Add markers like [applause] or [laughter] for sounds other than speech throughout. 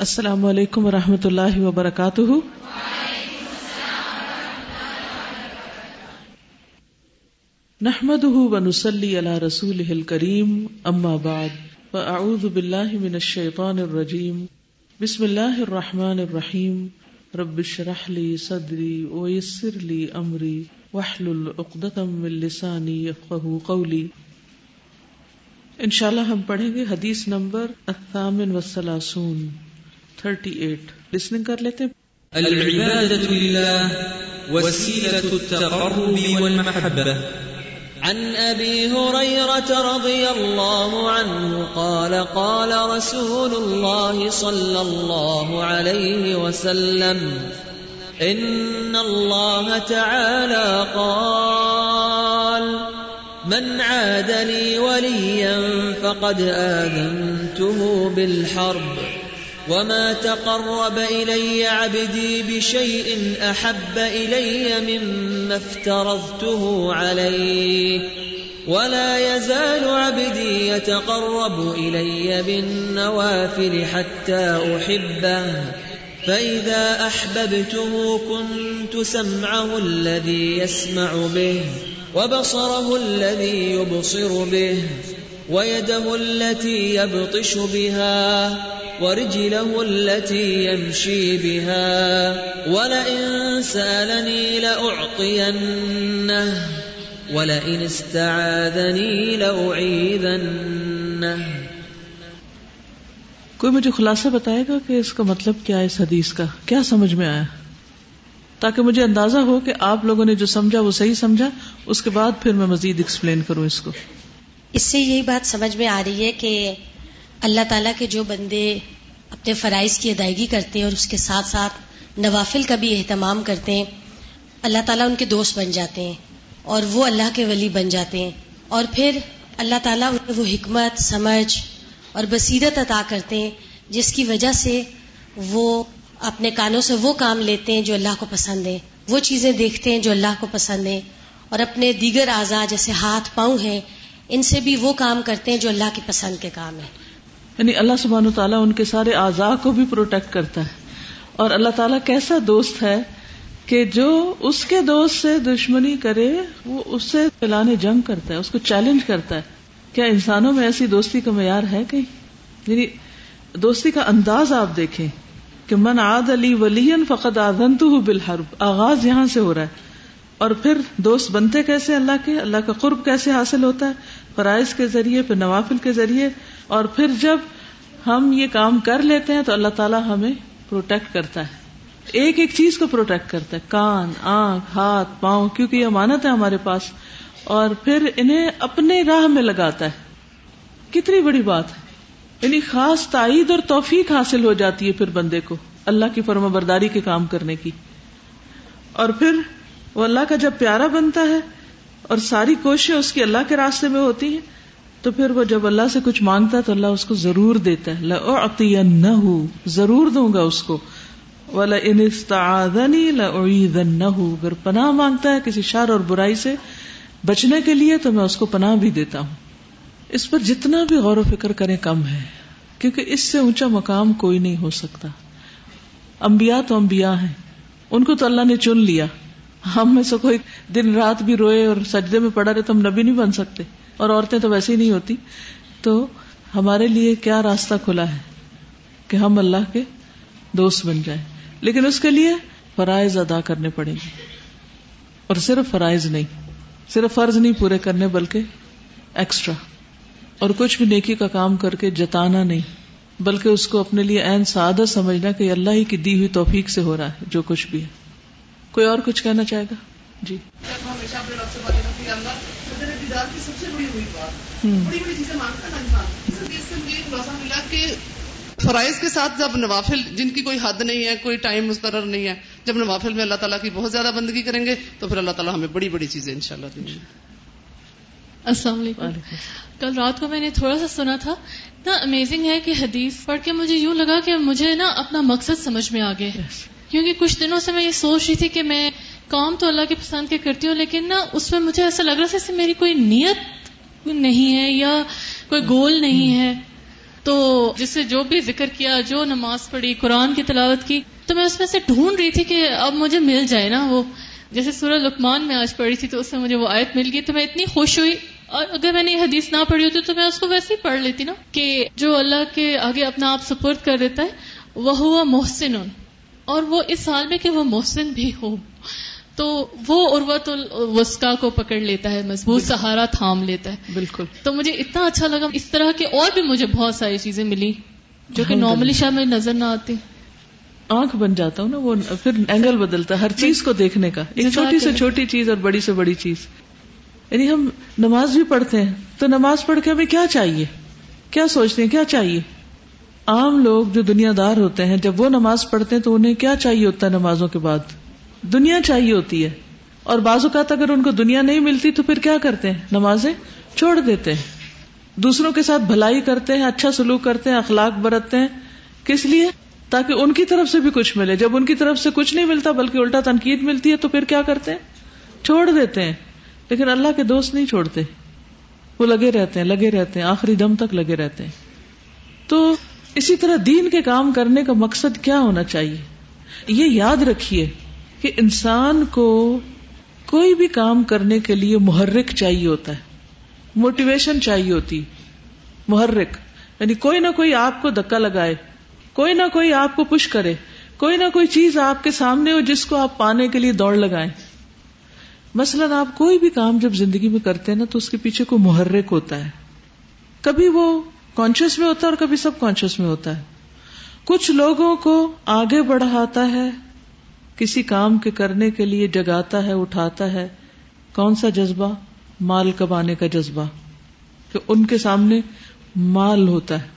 السلام علیکم و رحمۃ اللہ وبرکاتہ۔ نحمد ونسلی علی رسول کریم اما بعد، فاعوذ باللہ من الشیطان الرجیم۔ بسم اللہ الرحمن الرحیم۔ رب اشرح لی صدری ویسر لی امری۔ واحلل عقدۃ من لسانی یفقهوا قولی۔ انشاءاللہ ہم پڑھیں گے حدیث نمبر الثامن والثلاثون۔ 38. لسننگ کر لیتے العبادة لله وسيلة التقرب والمحبة. عن أبي هريرة رضي الله عنه قال قال رسول الله صلى الله عليه وسلم، إن الله تعالى قال، من عاد لي وليا فقد آذنته بالحرب. وما تقرب إلي عبدي بشيء أحب إلي مما افترضته عليه ولا يزال عبدي يتقرب إلي بالنوافل حتى أحبه فإذا أحببته كنت سمعه الذي يسمع به وبصره الذي يبصر به ويده التي يبطش بها ورجله التي يمشي بها. ولئن سالني لأعطينه. ولئن استعاذني لأعيذنه. کوئی مجھے خلاصہ بتائے گا کہ اس کا مطلب کیا ہے اس حدیث کا؟ کیا سمجھ میں آیا؟ تاکہ مجھے اندازہ ہو کہ آپ لوگوں نے جو سمجھا وہ صحیح سمجھا اس کے بعد پھر میں مزید ایکسپلین کروں اس کو۔ اس سے یہی بات سمجھ میں آ رہی ہے کہ اللہ تعالیٰ کے جو بندے اپنے فرائض کی ادائیگی کرتے ہیں اور اس کے ساتھ ساتھ نوافل کا بھی اہتمام کرتے ہیں، اللہ تعالیٰ ان کے دوست بن جاتے ہیں اور وہ اللہ کے ولی بن جاتے ہیں۔ اور پھر اللہ تعالیٰ انہیں وہ حکمت، سمجھ اور بصیرت عطا کرتے ہیں، جس کی وجہ سے وہ اپنے کانوں سے وہ کام لیتے ہیں جو اللہ کو پسند ہے وہ چیزیں دیکھتے ہیں جو اللہ کو پسند ہے اور اپنے دیگر اعضاء جیسے ہاتھ، پاؤں ہیں، ان سے بھی وہ کام کرتے ہیں جو اللہ کی پسند کے کام ہیں۔ یعنی اللہ سبحان و تعالیٰ ان کے سارے اعضاء کو بھی پروٹیکٹ کرتا ہے۔ اور اللہ تعالیٰ کیسا دوست ہے کہ جو اس کے دوست سے دشمنی کرے، وہ اس سے پلانے جنگ کرتا ہے، اس کو چیلنج کرتا ہے۔ کیا انسانوں میں ایسی دوستی کا معیار ہے کہیں؟ یعنی دوستی کا انداز آپ دیکھیں کہ من عاد علی ولین فقط آدن تو بالحرب، آغاز یہاں سے ہو رہا ہے۔ اور پھر دوست بنتے کیسے اللہ کے؟ اللہ کا قرب کیسے حاصل ہوتا ہے؟ فرائض کے ذریعے، پھر نوافل کے ذریعے۔ اور پھر جب ہم یہ کام کر لیتے ہیں تو اللہ تعالیٰ ہمیں پروٹیکٹ کرتا ہے۔ ایک ایک چیز کو پروٹیکٹ کرتا ہے۔ کان، آنکھ، ہاتھ، پاؤں، کیونکہ یہ امانت ہے ہمارے پاس۔ اور پھر انہیں اپنے راہ میں لگاتا ہے۔ کتنی بڑی بات ہے۔ یعنی خاص تائید اور توفیق حاصل ہو جاتی ہے پھر بندے کو۔ اللہ کی فرما برداری کے کام کرنے کی۔ اور پھر وہ اللہ کا جب پیارا بنتا ہے اور ساری کوششیں اس کی اللہ کے راستے میں ہوتی ہیں تو پھر وہ جب اللہ سے کچھ مانگتا ہے تو اللہ اس کو ضرور دیتا ہے۔ نہ ضرور دوں گا اس کو۔ اگر پناہ مانگتا ہے کسی شر اور برائی سے بچنے کے لیے تو میں اس کو پناہ بھی دیتا ہوں۔ اس پر جتنا بھی غور و فکر کریں کم ہے، کیونکہ اس سے اونچا مقام کوئی نہیں ہو سکتا۔ امبیا تو امبیا ہیں، ان کو تو اللہ نے چن لیا۔ ہم میں سے کوئی دن رات بھی روئے اور سجدے میں پڑا رہے تو ہم نبی نہیں بن سکتے۔ اور عورتیں تو ویسے ہی نہیں ہوتی۔ تو ہمارے لیے کیا راستہ کھلا ہے کہ ہم اللہ کے دوست بن جائیں؟ لیکن اس کے لیے فرائض ادا کرنے پڑیں گے۔ اور صرف فرائض نہیں، صرف فرض نہیں پورے کرنے، بلکہ ایکسٹرا اور کچھ بھی نیکی کا کام کر کے جتانا نہیں، بلکہ اس کو اپنے لیے این سعادت سمجھنا کہ اللہ ہی کی دی ہوئی توفیق سے ہو رہا ہے، جو کچھ بھی ہے۔ کوئی اور کچھ کہنا چاہے گا؟ جی۔ فرائض کے ساتھ جب نوافل جن کی کوئی حد نہیں ہے کوئی ٹائم مستر نہیں ہے جب نوافل میں اللہ تعالیٰ کی بہت زیادہ بندگی کریں گے تو پھر اللہ تعالیٰ ہمیں بڑی بڑی چیزیں ان شاء اللہ دیں گے۔ السلام علیکم۔ کل رات کو میں نے تھوڑا سا سنا تھا اتنا امیزنگ ہے کہ حدیث پڑھ کے مجھے یوں لگا کہ مجھے نا اپنا مقصد سمجھ میں آ گئے کیونکہ کچھ دنوں سے میں یہ سوچ رہی تھی کہ میں کام تو اللہ کے پسند کے کرتی ہوں لیکن نا اس میں مجھے ایسا لگ رہا تھا میری کوئی نیت نہیں ہے یا کوئی گول نہیں ہے۔ تو جس سے جو بھی ذکر کیا جو نماز پڑھی قرآن کی تلاوت کی تو میں اس میں سے ڈھونڈ رہی تھی کہ اب مجھے مل جائے نا وہ۔ جیسے سورہ لکمان میں آج پڑھی تھی تو اس میں مجھے وہ آیت مل گئی۔ تو میں اتنی خوش ہوئی۔ اور اگر میں نے یہ حدیث نہ پڑھی ہوتی تو میں اس کو ویسے ہی پڑھ لیتی نا کہ جو اللہ کے آگے اپنا آپ سپورٹ کر دیتا ہے وہ ہوا محسن۔ اور وہ اس حال میں کہ وہ محسن بھی ہو۔ تو وہ اروت الوسکا کو پکڑ لیتا ہے مضبوط سہارا تھام لیتا ہے۔ بالکل۔ تو مجھے اتنا اچھا لگا۔ اس طرح کے اور بھی مجھے بہت ساری چیزیں ملی جو کہ نارملی شاید میں نظر نہ آتی۔ آنکھ بن جاتا ہوں نا وہ پھر اینگل بدلتا ہے ہر چیز کو دیکھنے کا۔ ایک چھوٹی سے چھوٹی چیز اور بڑی سے بڑی چیز۔ یعنی ہم نماز بھی پڑھتے ہیں تو نماز پڑھ کے ہمیں کیا چاہیے؟ کیا سوچتے ہیں؟ کیا چاہیے؟ عام لوگ جو دنیا دار ہوتے ہیں جب وہ نماز پڑھتے ہیں تو انہیں کیا چاہیے ہوتا ہے نمازوں کے بعد؟ دنیا چاہیے ہوتی ہے۔ اور بعض اوقات اگر ان کو دنیا نہیں ملتی تو پھر کیا کرتے ہیں؟ نمازیں چھوڑ دیتے ہیں۔ دوسروں کے ساتھ بھلائی کرتے ہیں اچھا سلوک کرتے ہیں، اخلاق برتتے ہیں۔ کس لیے؟ تاکہ ان کی طرف سے بھی کچھ ملے۔ جب ان کی طرف سے کچھ نہیں ملتا بلکہ الٹا تنقید ملتی ہے تو پھر کیا کرتے ہیں؟ چھوڑ دیتے ہیں۔ لیکن اللہ کے دوست نہیں چھوڑتے۔ وہ لگے رہتے ہیں، لگے رہتے ہیں۔ آخری دم تک لگے رہتے ہیں۔ تو اسی طرح دین کے کام کرنے کا مقصد کیا ہونا چاہیے؟ یہ یاد رکھیے۔ کہ انسان کو کوئی بھی کام کرنے کے لیے محرک چاہیے ہوتا ہے موٹیویشن چاہیے ہوتی، محرک یعنی کوئی نہ کوئی آپ کو دکا لگائے، کوئی نہ کوئی آپ کو پش کرے، کوئی نہ کوئی چیز آپ کے سامنے ہو جس کو آپ پانے کے لیے دوڑ لگائیں۔ مثلاً آپ کوئی بھی کام جب زندگی میں کرتے ہیں نا تو اس کے پیچھے کوئی محرک ہوتا ہے۔ کبھی وہ کانشیس میں ہوتا ہے اور کبھی سب کانشیس میں ہوتا ہے۔ کچھ لوگوں کو آگے بڑھاتا ہے کسی کام کے کرنے کے لیے جگاتا ہے، اٹھاتا ہے، کون سا جذبہ؟ مال کمانے کا جذبہ۔ کہ ان کے سامنے مال ہوتا ہے۔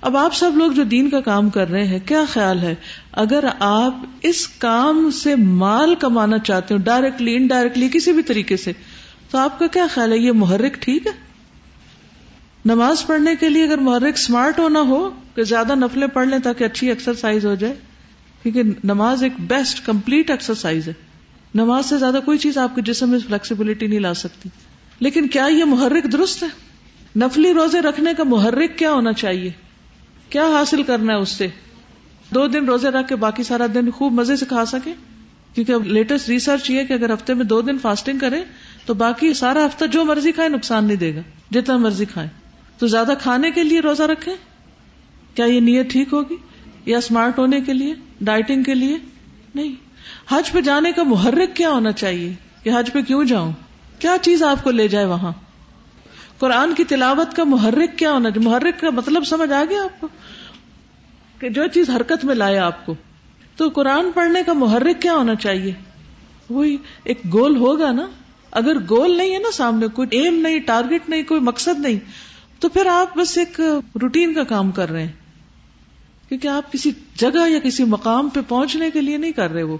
اب آپ سب لوگ جو دین کا کام کر رہے ہیں، کیا خیال ہے؟ اگر آپ اس کام سے مال کمانا چاہتے ہو ڈائریکٹلی انڈائریکٹلی کسی بھی طریقے سے، تو آپ کا کیا خیال ہے؟ یہ محرک ٹھیک ہے؟ نماز پڑھنے کے لیے اگر محرک اسمارٹ ہونا ہو، کہ زیادہ نفلیں پڑھ لیں تاکہ اچھی ایکسرسائز ہو جائے۔ کیونکہ نماز ایک بیسٹ کمپلیٹ ایکسرسائز ہے۔ نماز سے زیادہ کوئی چیز آپ کے جسم میں فلیکسیبلٹی نہیں لا سکتی۔ لیکن کیا یہ محرک درست ہے؟ نفلی روزے رکھنے کا محرک کیا ہونا چاہیے؟ کیا حاصل کرنا ہے اس سے؟ دو دن روزے رکھ کے باقی سارا دن خوب مزے سے کھا سکے کیونکہ اب لیٹسٹ ریسرچ یہ کہ اگر ہفتے میں دو دن فاسٹنگ کرے تو باقی سارا ہفتہ جو مرضی کھائے نقصان نہیں دے گا۔ جتنا مرضی کھائے تو زیادہ کھانے کے لیے روزہ رکھے کیا یہ نیت ٹھیک ہوگی؟ یا اسمارٹ ہونے کے لیے؟ ڈائٹنگ کے لیے نہیں۔ حج پہ جانے کا محرک کیا ہونا چاہیے؟ کہ حج پہ کیوں جاؤں؟ کیا چیز آپ کو لے جائے وہاں؟ قرآن کی تلاوت کا محرک کیا ہونا چاہیے؟ محرک کا مطلب سمجھ آ گیا آپ کو؟ کہ جو چیز حرکت میں لائے آپ کو۔ تو قرآن پڑھنے کا محرک کیا ہونا چاہیے؟ وہی ایک گول ہوگا نا؟ اگر گول نہیں ہے نا سامنے، کوئی ایم نہیں ٹارگیٹ نہیں، کوئی مقصد نہیں، تو پھر آپ بس ایک روٹین کا کام کر رہے ہیں۔ کیونکہ آپ کسی جگہ یا کسی مقام پہ پہنچنے کے لیے نہیں کر رہے وہ۔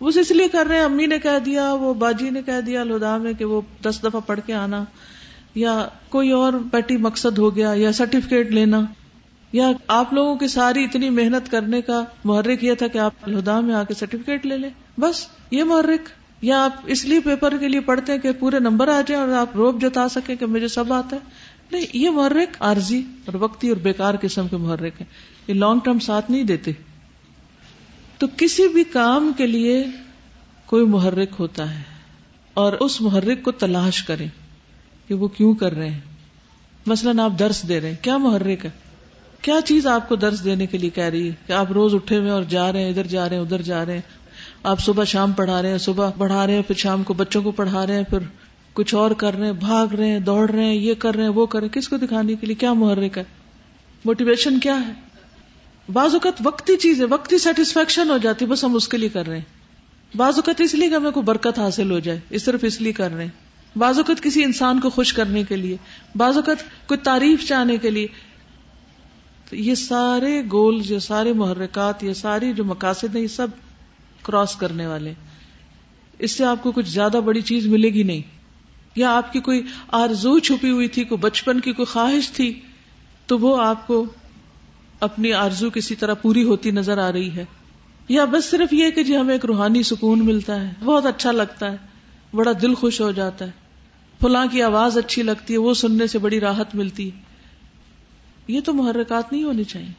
بس اس لیے کر رہے ہیں۔ امی نے کہہ دیا، وہ باجی نے کہہ دیا الدا میں کہ وہ دس دفعہ پڑھ کے آنا۔ یا کوئی اور پیٹی مقصد ہو گیا، یا سرٹیفکیٹ لینا۔ یا آپ لوگوں کی ساری اتنی محنت کرنے کا محرک یہ تھا کہ آپ الہدا میں آ کے سرٹیفکیٹ لے لیں۔ بس، یہ محرک۔ یا آپ اس لیے پیپر کے لیے پڑھتے ہیں کہ پورے نمبر آ جائیں اور آپ روپ جتا سکیں کہ مجھے سب آتا ہے۔ نہیں، یہ محرک عارضی اور وقتی اور بیکار قسم کے محرک ہیں۔ یہ لانگ ٹرم ساتھ نہیں دیتے۔ تو کسی بھی کام کے لیے کوئی محرک ہوتا ہے اور اس محرک کو تلاش کریں کہ وہ کیوں کر رہے ہیں۔ مثلاً آپ درس دے رہے ہیں، کیا محرک ہے؟ کیا چیز آپ کو درس دینے کے لیے کہہ رہی ہے؟ کہ آپ روز اٹھے ہوئے اور جا رہے ہیں، ادھر جا رہے ہیں، ادھر جا رہے ہیں۔ آپ صبح شام پڑھا رہے ہیں، صبح پڑھا رہے ہیں، پھر شام کو بچوں کو پڑھا رہے ہیں، پھر کچھ اور کر رہے ہیں، بھاگ رہے ہیں، دوڑ رہے ہیں، یہ کر رہے ہیں، وہ کر رہے ہیں۔ کس کو دکھانے کے لیے؟ کیا محرک ہے؟ موٹیویشن کیا ہے؟ بعض اوقات وقتی چیز ہے، وقتی سیٹسفیکشن ہو جاتی، بس ہم اس کے لیے کر رہے ہیں۔ بعض اوقات اس لیے کہ ہمیں کوئی برکت حاصل ہو جائے، اس صرف اس لیے کر رہے ہیں۔ بعض اوقات کسی انسان کو خوش کرنے کے لیے، بعض اوقات کوئی تعریف چاہنے کے لیے۔ تو یہ سارے گول یہ سارے محرکات، یہ ساری جو مقاصد ہیں، یہ سب کراس کرنے والے اس سے آپ کو کچھ زیادہ بڑی چیز ملے گی نہیں۔ یا آپ کی کوئی آرزو چھپی ہوئی تھی، کوئی بچپن کی کوئی خواہش تھی، تو وہ آپ کو اپنی آرزو کسی طرح پوری ہوتی نظر آ رہی ہے۔ یا بس صرف یہ کہ جی ہمیں ایک روحانی سکون ملتا ہے، بہت اچھا لگتا ہے، بڑا دل خوش ہو جاتا ہے۔ فلاں کی آواز اچھی لگتی ہے، وہ سننے سے بڑی راحت ملتی ہے۔ یہ تو محرکات نہیں ہونی چاہیے۔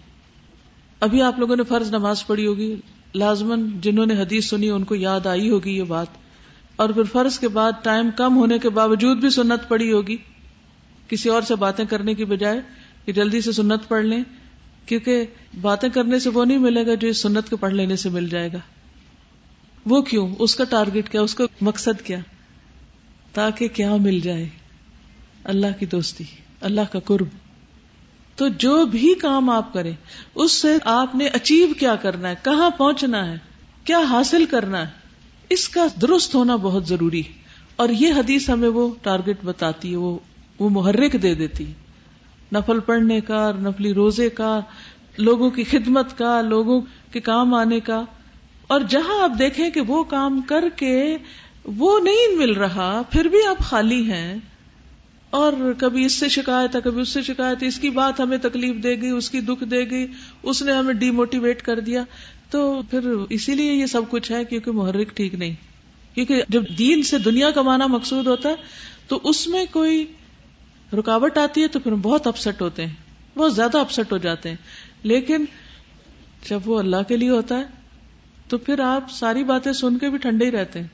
ابھی آپ لوگوں نے فرض نماز پڑھی ہوگی لازمن جنہوں نے حدیث سنی، ان کو یاد آئی ہوگی یہ بات۔ اور پھر فرض کے بعد ٹائم کم ہونے کے باوجود بھی سنت پڑی ہوگی۔ کسی اور سے باتیں کرنے کی بجائے کہ جلدی سے سنت پڑھ لیں، کیونکہ باتیں کرنے سے وہ نہیں ملے گا جو اس سنت کو پڑھ لینے سے مل جائے گا۔ وہ کیوں؟ اس کا ٹارگیٹ کیا؟ اس کا مقصد کیا؟ تاکہ کیا مل جائے؟ اللہ کی دوستی، اللہ کا قرب۔ تو جو بھی کام آپ کریں، اس سے آپ نے اچیو کیا کرنا ہے؟ کہاں پہنچنا ہے؟ کیا حاصل کرنا ہے؟ اس کا درست ہونا بہت ضروری اور یہ حدیث ہمیں وہ ٹارگیٹ بتاتی ہے، وہ وہ محرک دے دیتی نفل پڑھنے کا، نفلی روزے کا، لوگوں کی خدمت کا، لوگوں کے کام آنے کا۔ اور جہاں آپ دیکھیں کہ وہ کام کر کے وہ نہیں مل رہا، پھر بھی آپ خالی ہیں۔ اور کبھی اس سے شکایت ہے، کبھی اس سے شکایت ہے۔ اس کی بات ہمیں تکلیف دے گی، اس کی دکھ دے گی، اس نے ہمیں ڈی موٹیویٹ کر دیا۔ تو پھر اسی لیے یہ سب کچھ ہے کیونکہ محرک ٹھیک نہیں۔ کیونکہ جب دین سے دنیا کمانا مقصود ہوتا ہے، تو اس میں کوئی رکاوٹ آتی ہے تو پھر بہت اپسٹ ہوتے ہیں۔ بہت زیادہ اپسٹ ہو جاتے ہیں۔ لیکن جب وہ اللہ کے لیے ہوتا ہے، تو پھر آپ ساری باتیں سن کے بھی ٹھنڈے ہی رہتے ہیں۔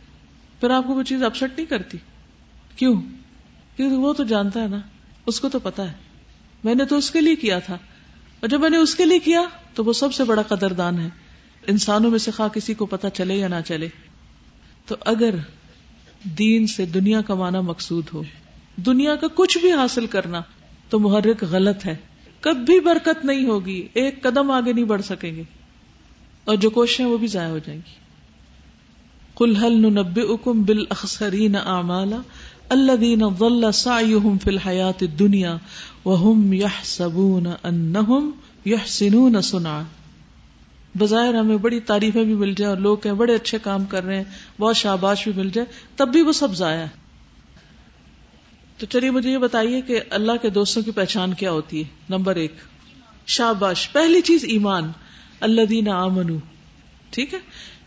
پھر آپ کو وہ چیز اپسٹ نہیں کرتی۔ کیوں؟ کیونکہ وہ تو جانتا ہے نا، اس کو تو پتا ہے۔ میں نے تو اس کے لیے کیا تھا۔ اور جب میں نے اس کے لیے کیا، تو وہ سب سے بڑا قدردان ہے۔ انسانوں میں سے خواہ کسی کو پتا چلے یا نہ چلے، تو اگر دین سے دنیا کمانا مقصود ہو، دنیا کا کچھ بھی حاصل کرنا، تو محرک غلط ہے۔ کبھی برکت نہیں ہوگی، ایک قدم آگے نہیں بڑھ سکیں گے۔ اور جو کوششیں وہ بھی ضائع ہو جائیں گی۔ کل حل نب اکم بال اخسرین اعمالا اللہ دین ضل سعیہم فی الحیات الدنیا وهم یحسبون انہم یحسنون سنعا بظاہر ہمیں بڑی تعریفیں بھی مل جائے اور لوگ کہیں بڑے اچھے کام کر رہے ہیں، بہت شاباش بھی مل جائے تب بھی وہ سب ضائع ہے تو چلیے مجھے یہ بتائیے کہ اللہ کے دوستوں کی پہچان کیا ہوتی ہے؟ نمبر ایک، شاباش۔ پہلی چیز ایمان اللہ دین آمنو ٹھیک ہے؟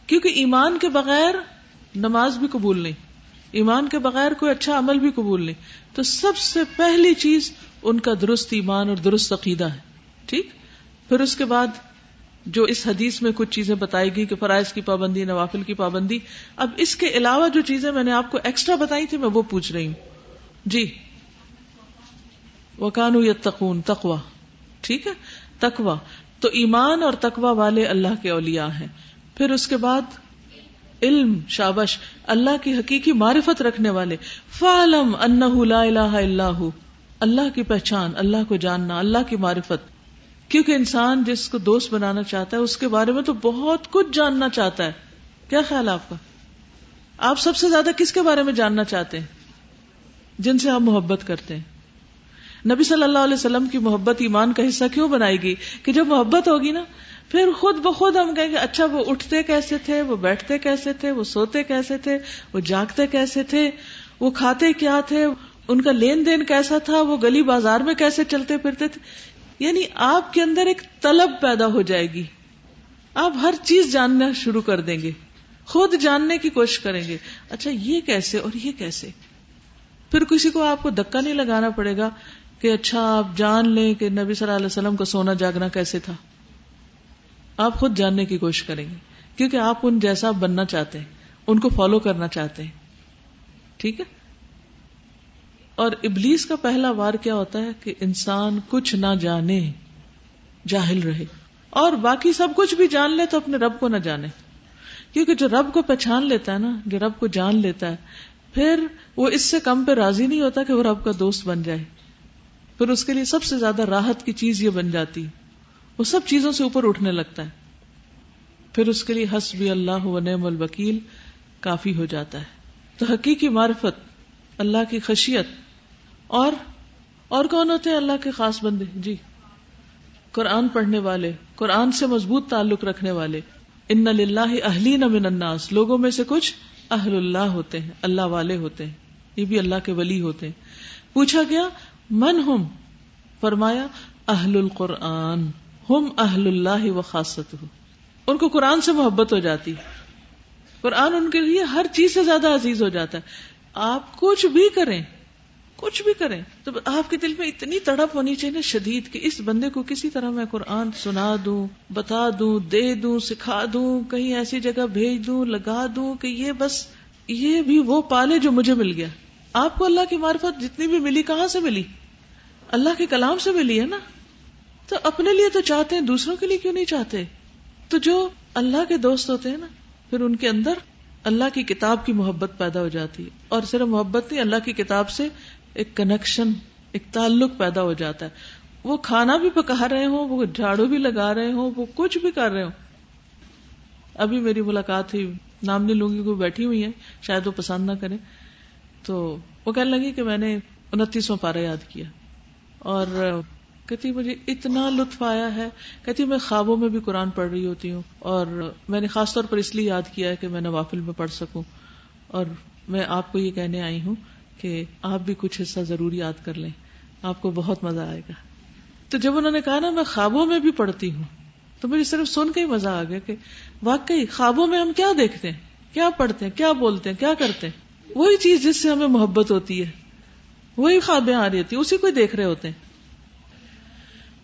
کیونکہ ایمان کے بغیر نماز بھی قبول نہیں، ایمان کے بغیر کوئی اچھا عمل بھی قبول نہیں۔ تو سب سے پہلی چیز ان کا درست ایمان اور درست عقیدہ ہے۔ ٹھیک؟ پھر اس کے بعد جو اس حدیث میں کچھ چیزیں بتائی گئی کہ فرائض کی پابندی، نوافل کی پابندی۔ اب اس کے علاوہ جو چیزیں میں نے آپ کو ایکسٹرا بتائی تھی، میں وہ پوچھ رہی ہوں۔ جی۔ وہ کانو یا تقون تقوا ٹھیک ہے؟ تقوا تو ایمان اور تقوا والے اللہ کے اولیاء ہیں۔ پھر اس کے بعد علم، شابش، اللہ کی حقیقی معرفت رکھنے والے۔ فعلم انہ لا الہ الا اللہ کی پہچان، اللہ کو جاننا، اللہ کی معرفت۔ کیونکہ انسان جس کو دوست بنانا چاہتا ہے، اس کے بارے میں تو بہت کچھ جاننا چاہتا ہے۔ کیا خیال آپ کا؟ آپ سب سے زیادہ کس کے بارے میں جاننا چاہتے ہیں؟ جن سے آپ محبت کرتے ہیں۔ نبی صلی اللہ علیہ وسلم کی محبت ایمان کا حصہ کیوں بنائی گئی؟ کہ جب محبت ہوگی نا، پھر خود بخود ہم کہیں گے اچھا وہ اٹھتے کیسے تھے؟ وہ بیٹھتے کیسے تھے؟ وہ سوتے کیسے تھے؟ وہ جاگتے کیسے تھے؟ وہ کھاتے کیا تھے؟ ان کا لین دین کیسا تھا؟ وہ گلی بازار میں کیسے چلتے پھرتے تھے؟ یعنی آپ کے اندر ایک طلب پیدا ہو جائے گی۔ آپ ہر چیز جاننا شروع کر دیں گے۔ خود جاننے کی کوشش کریں گے۔ اچھا یہ کیسے اور یہ کیسے؟ پھر کسی کو آپ کو دکا نہیں لگانا پڑے گا کہ اچھا آپ جان لیں کہ نبی صلی اللہ علیہ وسلم کا سونا جاگنا کیسے تھا۔ آپ خود جاننے کی کوشش کریں گے۔ کیونکہ آپ ان جیسا بننا چاہتے ہیں، ان کو فالو کرنا چاہتے ہیں۔ ٹھیک ہے؟ اور ابلیس کا پہلا وار کیا ہوتا ہے کہ انسان کچھ نہ جانے، جاہل رہے۔ اور باقی سب کچھ بھی جان لے تو اپنے رب کو نہ جانے۔ کیونکہ جو رب کو پہچان لیتا ہے نا، جو رب کو جان لیتا ہے، پھر وہ اس سے کم پہ راضی نہیں ہوتا کہ وہ رب کا دوست بن جائے۔ پھر اس کے لیے سب سے زیادہ راحت کی چیز یہ بن جاتی۔ وہ سب چیزوں سے اوپر اٹھنے لگتا ہے۔ پھر اس کے لیے حسبی اللہ و نعم الوکیل کافی ہو جاتا ہے۔ تو حقیقی معرفت، اللہ کی خشیت اور اور کون ہوتے ہیں اللہ کے خاص بندے؟ جی. قرآن پڑھنے والے، قرآن سے مضبوط تعلق رکھنے والے. ان اہلی من الناس. لوگوں میں سے کچھ اہل اللہ ہوتے ہیں، اللہ والے ہوتے ہیں. یہ بھی اللہ کے ولی ہوتے ہیں. پوچھا گیا، من ہم؟ فرمایا اہل القرآن. ہم اہل اللہ و خاصت ان کو قرآن سے محبت ہو جاتی. قرآن ان کے لیے ہر چیز سے زیادہ عزیز ہو جاتا ہے. آپ کچھ بھی کریں کچھ بھی کریں تو آپ کے دل میں اتنی تڑپ ہونی چاہیے شدید کہ اس بندے کو کسی طرح میں قرآن سنا دوں، بتا دوں، دے دوں، سکھا دوں، کہیں ایسی جگہ بھیج دوں، لگا دوں کہ یہ بس یہ بھی وہ پالے جو مجھے مل گیا۔ آپ کو اللہ کی معرفت جتنی بھی ملی، کہاں سے ملی؟ اللہ کے کلام سے ملی ہے نا۔ تو اپنے لیے تو چاہتے ہیں، دوسروں کے لیے کیوں نہیں چاہتے؟ تو جو اللہ کے دوست ہوتے ہیں نا، پھر ان کے اندر اللہ کی کتاب کی محبت پیدا ہو جاتی ہے۔ اور صرف محبت نہیں، اللہ کی کتاب سے ایک کنیکشن ایک تعلق پیدا ہو جاتا ہے۔ وہ کھانا بھی پکا رہے ہوں، وہ جھاڑو بھی لگا رہے ہوں، وہ کچھ بھی کر رہے ہوں۔ ابھی میری ملاقات ہوئی، نام نہیں لوں گی، کوئی بیٹھی ہوئی ہے شاید وہ پسند نہ کرے تو وہ کہنے لگی کہ میں نے انتیسواں پارا یاد کیا۔ اور کہتی مجھے اتنا لطف آیا ہے۔ کہتی میں خوابوں میں بھی قرآن پڑھ رہی ہوتی ہوں۔ اور میں نے خاص طور پر اس لیے یاد کیا ہے کہ میں نوافل میں پڑھ سکوں۔ اور میں آپ کو یہ کہنے آئی ہوں کہ آپ بھی کچھ حصہ ضرور یاد کر لیں۔ آپ کو بہت مزہ آئے گا۔ تو جب انہوں نے کہا نا، میں خوابوں میں بھی پڑھتی ہوں، تو مجھے صرف سن کے ہی مزہ آ گیا کہ واقعی خوابوں میں ہم کیا دیکھتے ہیں؟ کیا پڑھتے ہیں؟ کیا بولتے ہیں؟ کیا کرتے ہیں؟ وہی چیز جس سے ہمیں محبت ہوتی ہے۔ وہی خوابیں آ رہی ہوتی اسی کو دیکھ رہے ہوتے ہیں۔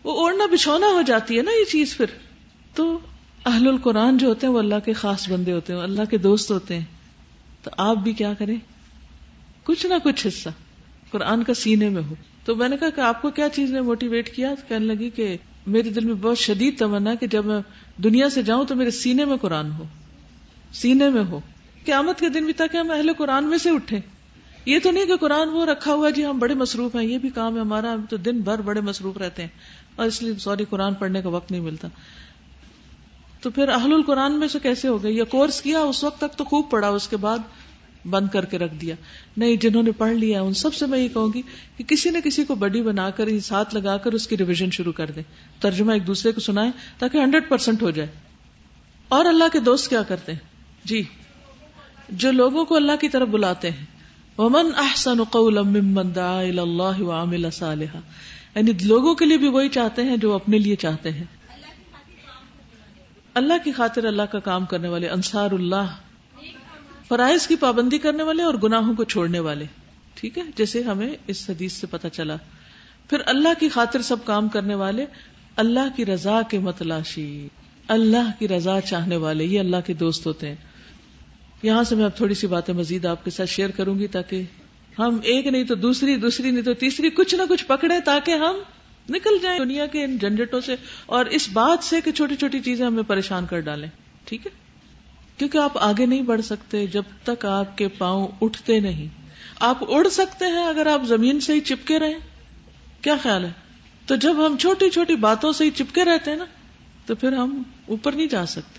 وہ اوڑھنا بچھونا ہو جاتی ہے نا یہ چیز پھر۔ تو اہل القرآن جو ہوتے ہیں، وہ اللہ کے خاص بندے ہوتے ہیں، اللہ کے دوست ہوتے ہیں۔ تو آپ بھی کیا کریں؟ کچھ نہ کچھ حصہ۔ قرآن کا سینے میں ہو۔ تو میں نے کہا کہ آپ کو کیا چیز نے موٹیویٹ کیا؟ کہنے لگی کہ میرے دل میں بہت شدید تمنا کہ جب میں دنیا سے جاؤں تو میرے سینے میں قرآن ہو۔ سینے میں ہو۔ قیامت کے دن بھی تاکہ ہم اہل قرآن میں سے اٹھے یہ تو نہیں کہ قرآن وہ رکھا ہوا جی ہم بڑے مصروف ہیں، یہ بھی کام ہے ہمارا، ہم تو دن بھر بڑے مصروف رہتے ہیں۔ اور اس لیے سوری، قرآن پڑھنے کا وقت نہیں ملتا۔ تو پھر اہل القرآن میں سے کیسے ہو گئے؟ یہ کورس کیا، اس وقت تک تو خوب پڑھا۔ اس کے بعد بند کر کے رکھ دیا۔ نہیں، جنہوں نے پڑھ لیا، ان سب سے میں یہ کہوں گی کہ کسی نہ کسی کو بڈی بنا کر ساتھ لگا کر اس کی ریویژن شروع کر دیں۔ ترجمہ ایک دوسرے کو سنائے تاکہ ہنڈریڈ پرسینٹ ہو جائے۔ اور اللہ کے دوست کیا کرتے ہیں؟ جی جو لوگوں کو اللہ کی طرف بلاتے ہیں۔ ومن احسن قولا ممن دعا الى الله وعمل صالحا۔ یعنی لوگوں کے لیے بھی وہی چاہتے ہیں جو اپنے لیے چاہتے ہیں۔ اللہ کی خاطر اللہ کا کام کرنے والے انصار اللہ فرائض کی پابندی کرنے والے اور گناہوں کو چھوڑنے والے۔ ٹھیک ہے؟ جیسے ہمیں اس حدیث سے پتا چلا۔ پھر اللہ کی خاطر سب کام کرنے والے، اللہ کی رضا کے متلاشی، اللہ کی رضا چاہنے والے، یہ اللہ کے دوست ہوتے ہیں۔ یہاں سے میں اب تھوڑی سی باتیں مزید آپ کے ساتھ شیئر کروں گی تاکہ ہم ایک نہیں تو دوسری دوسری نہیں تو تیسری کچھ نہ کچھ پکڑے تاکہ ہم نکل جائیں دنیا کے ان جھنجٹوں سے۔ اور اس بات سے کہ چھوٹی چھوٹی چیزیں ہمیں پریشان کر ڈالیں۔ ٹھیک ہے؟ کیونکہ آپ آگے نہیں بڑھ سکتے جب تک آپ کے پاؤں اٹھتے نہیں۔ آپ اڑ سکتے ہیں اگر آپ زمین سے ہی چپکے رہیں۔ کیا خیال ہے؟ تو جب ہم چھوٹی چھوٹی باتوں سے ہی چپکے رہتے ہیں نا، تو پھر ہم اوپر نہیں جا سکتے۔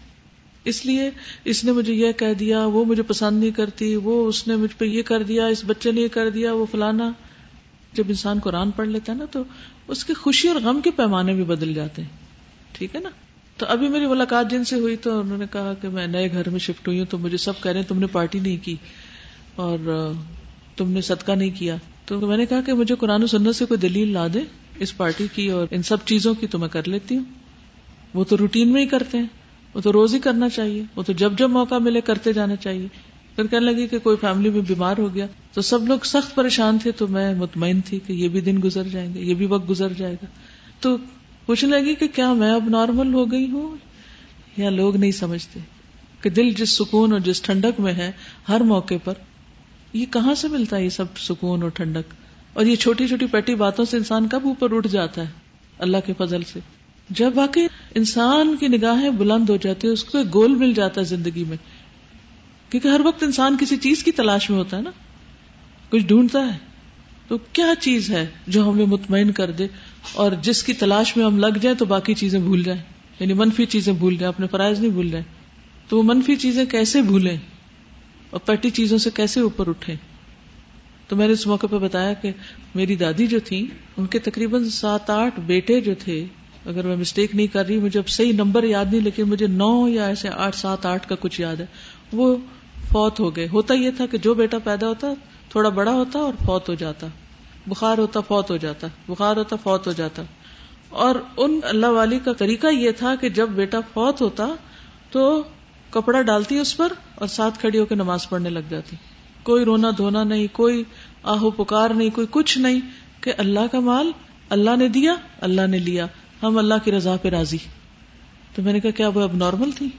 اس لیے اس نے مجھے یہ کہہ دیا، وہ مجھے پسند نہیں کرتی، وہ اس نے مجھ پہ یہ کر دیا، اس بچے نے یہ کر دیا، وہ فلانا۔ جب انسان قرآن پڑھ لیتا ہے نا، تو اس کی خوشی اور غم کے پیمانے بھی بدل جاتے ہیں۔ ٹھیک ہے نا؟ تو ابھی میری ملاقات جن سے ہوئی تو انہوں نے کہا کہ میں نئے گھر میں شفٹ ہوئی ہوں، تو مجھے سب کہہ رہے ہیں، تم نے پارٹی نہیں کی اور تم نے صدقہ نہیں کیا۔ تو میں نے کہا کہ مجھے قرآن و سنت سے کوئی دلیل لا دے اس پارٹی کی اور ان سب چیزوں کی تو میں کر لیتی ہوں۔ وہ تو روٹین میں ہی کرتے ہیں، وہ تو روز ہی کرنا چاہیے، وہ تو جب جب موقع ملے کرتے جانا چاہیے۔ پھر کہنے لگی کہ کوئی فیملی میں بیمار ہو گیا۔ تو سب لوگ سخت پریشان تھے تو میں مطمئن تھی کہ یہ بھی دن گزر جائیں گے، یہ بھی وقت گزر جائے گا۔ تو پوچھنے لگی کہ کیا میں اب نارمل ہو گئی ہوں؟ یا لوگ نہیں سمجھتے کہ دل جس سکون اور جس ٹھنڈک میں ہے ہر موقع پر، یہ کہاں سے ملتا ہے یہ سب سکون اور ٹھنڈک؟ اور یہ چھوٹی چھوٹی پیٹی باتوں سے انسان کب اوپر اٹھ جاتا ہے؟ اللہ کے فضل سے۔ جب واقعی انسان کی نگاہیں بلند ہو جاتی ہے اس کو ایک گول مل جاتا ہے زندگی میں۔ کیونکہ ہر وقت انسان کسی چیز کی تلاش میں ہوتا ہے نا۔ کچھ ڈھونڈتا ہے۔ تو کیا چیز ہے جو ہمیں مطمئن کر دے؟ اور جس کی تلاش میں ہم لگ جائیں تو باقی چیزیں بھول جائیں۔ یعنی منفی چیزیں بھول جائیں، اپنے فرائض نہیں بھول جائیں۔ تو وہ منفی چیزیں کیسے بھولیں؟ اور پیٹی چیزوں سے کیسے اوپر اٹھیں؟ تو میں نے اس موقع پہ بتایا کہ میری دادی جو تھی ان کے تقریباً سات آٹھ بیٹے جو تھے، اگر میں مسٹیک نہیں کر رہی، مجھے اب صحیح نمبر یاد نہیں، لیکن مجھے نو یا ایسے آٹھ، سات آٹھ کا کچھ یاد ہے، وہ فوت ہو گئے۔ ہوتا یہ تھا کہ جو بیٹا پیدا ہوتا، تھوڑا بڑا ہوتا اور فوت ہو جاتا۔ بخار ہوتا فوت ہو جاتا، بخار ہوتا فوت ہو جاتا۔ اور ان اللہ والی کا طریقہ یہ تھا کہ جب بیٹا فوت ہوتا تو کپڑا ڈالتی اس پر اور ساتھ کھڑی ہو کے نماز پڑھنے لگ جاتی۔ کوئی رونا دھونا نہیں، کوئی آہو پکار نہیں، کوئی کچھ نہیں کہ اللہ کا مال اللہ نے دیا، اللہ نے لیا۔ ہم اللہ کی رضا پہ راضی۔ تو میں نے کہا، کیا وہ اب نارمل تھی؟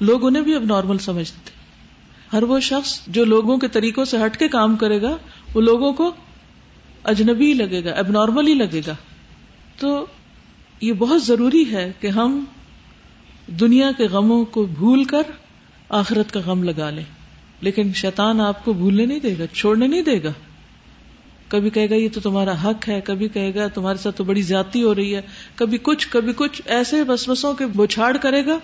لوگ انہیں بھی اب نارمل سمجھتے۔ تھے ہر وہ شخص جو لوگوں کے طریقوں سے ہٹ کے کام کرے گا، وہ لوگوں کو اجنبی لگے گا اب نارمل ہی لگے گا۔ تو یہ بہت ضروری ہے کہ ہم دنیا کے غموں کو بھول کر آخرت کا غم لگا لیں۔ لیکن شیطان آپ کو بھولنے نہیں دے گا، چھوڑنے نہیں دے گا۔ کبھی کہے گا، یہ تو تمہارا حق ہے۔ کبھی کہے گا، تمہارے ساتھ تو بڑی زیادتی ہو رہی ہے۔ کبھی کچھ کبھی کچھ ایسے بس بسوں کے بچھاڑ کرے گا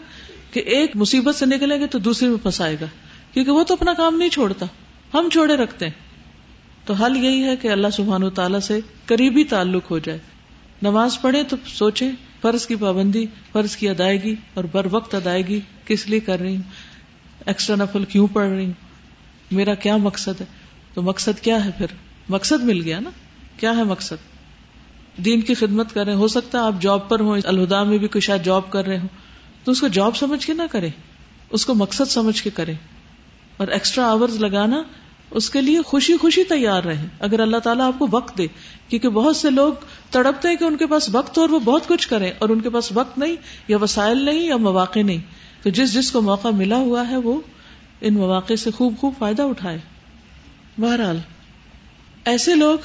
کہ ایک مصیبت سے نکلیں گے تو دوسری میں پھنسائے گا۔ کیونکہ وہ تو اپنا کام نہیں چھوڑتا۔ ہم چھوڑے رکھتے ہیں۔ تو حل یہی ہے کہ اللہ سبحان و تعالیٰ سے قریبی تعلق ہو جائے۔ نماز پڑھے تو سوچے، فرض کی پابندی، فرض کی ادائیگی اور بر وقت ادائیگی کس لیے کر رہی ہوں؟ ایکسٹرا نفل کیوں پڑھ رہی ہوں؟ میرا کیا مقصد ہے؟ تو مقصد کیا ہے پھر؟ مقصد مل گیا نا؟ کیا ہے مقصد؟ دین کی خدمت کر رہے ہو سکتا ہے آپ جاب پر ہوں، الہدا میں بھی کوئی شاید جاب کر رہے ہوں۔ تو اس کو جاب سمجھ کے نہ کرے اس کو مقصد سمجھ کے کرے اور ایکسٹرا آورز لگانا اس کے لیے خوشی خوشی تیار رہے اگر اللہ تعالیٰ آپ کو وقت دے، کیونکہ بہت سے لوگ تڑپتے ہیں کہ ان کے پاس وقت ہو اور وہ بہت کچھ کریں اور ان کے پاس وقت نہیں، یا وسائل نہیں، یا مواقع نہیں۔ تو جس جس کو موقع ملا ہوا ہے وہ ان مواقع سے خوب خوب فائدہ اٹھائے۔ بہرحال، ایسے لوگ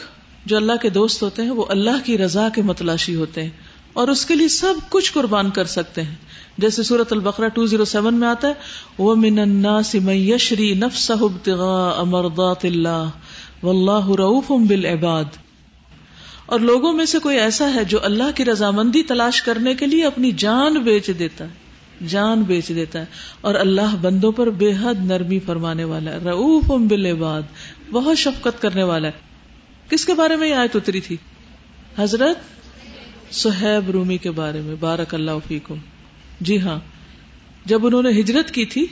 جو اللہ کے دوست ہوتے ہیں، وہ اللہ کی رضا کے متلاشی ہوتے ہیں۔ اور اس کے لیے سب کچھ قربان کر سکتے ہیں۔ جیسے سورت البقرا ٹو زیرو سیون میں آتا ہے وہ من یشری نفس امردات اللہ اللہ رعف بالعباد۔ اور لوگوں میں سے کوئی ایسا ہے جو اللہ کی رضامندی تلاش کرنے کے لیے اپنی جان بیچ دیتا ہے، جان بیچ دیتا ہے۔ اور اللہ بندوں پر بے حد نرمی فرمانے والا ہے رعوف بالعباد، بہت شفقت کرنے والا ہے۔ کس کے بارے میں یہ آیت اتری تھی؟ حضرت سہیب رومی کے بارے میں، بارک اللہ فیکم۔ جی ہاں جب انہوں نے ہجرت کی تھی،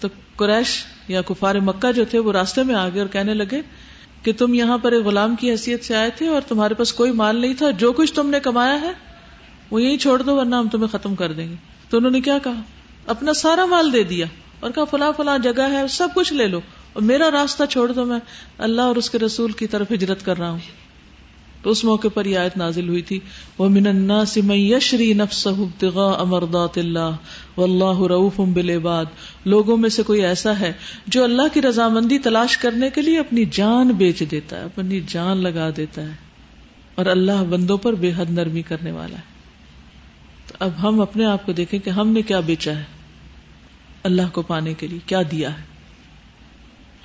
تو قریش یا کفار مکہ جو تھے، وہ راستے میں آگے اور کہنے لگے کہ تم یہاں پر ایک غلام کی حیثیت سے آئے تھے اور تمہارے پاس کوئی مال نہیں تھا، جو کچھ تم نے کمایا ہے، وہ یہی چھوڑ دو ورنہ ہم تمہیں ختم کر دیں گے۔ تو انہوں نے کیا کہا؟ اپنا سارا مال دے دیا اور کہا، فلاں فلاں جگہ ہے، سب کچھ لے لو اور میرا راستہ چھوڑ دو میں اللہ اور اس کے رسول کی طرف ہجرت کر رہا ہوں۔ تو اس موقع پر یہ آیت نازل ہوئی تھی وہ من الناس من یشری نفسه ابتغاء امردات اللہ واللہ رؤوف بالعباد۔ لوگوں میں سے کوئی ایسا ہے جو اللہ کی رضامندی تلاش کرنے کے لیے اپنی جان بیچ دیتا ہے، اپنی جان لگا دیتا ہے۔ اور اللہ بندوں پر بے حد نرمی کرنے والا ہے۔ تو اب ہم اپنے آپ کو دیکھیں کہ ہم نے کیا بیچا ہے، اللہ کو پانے کے لیے کیا دیا ہے۔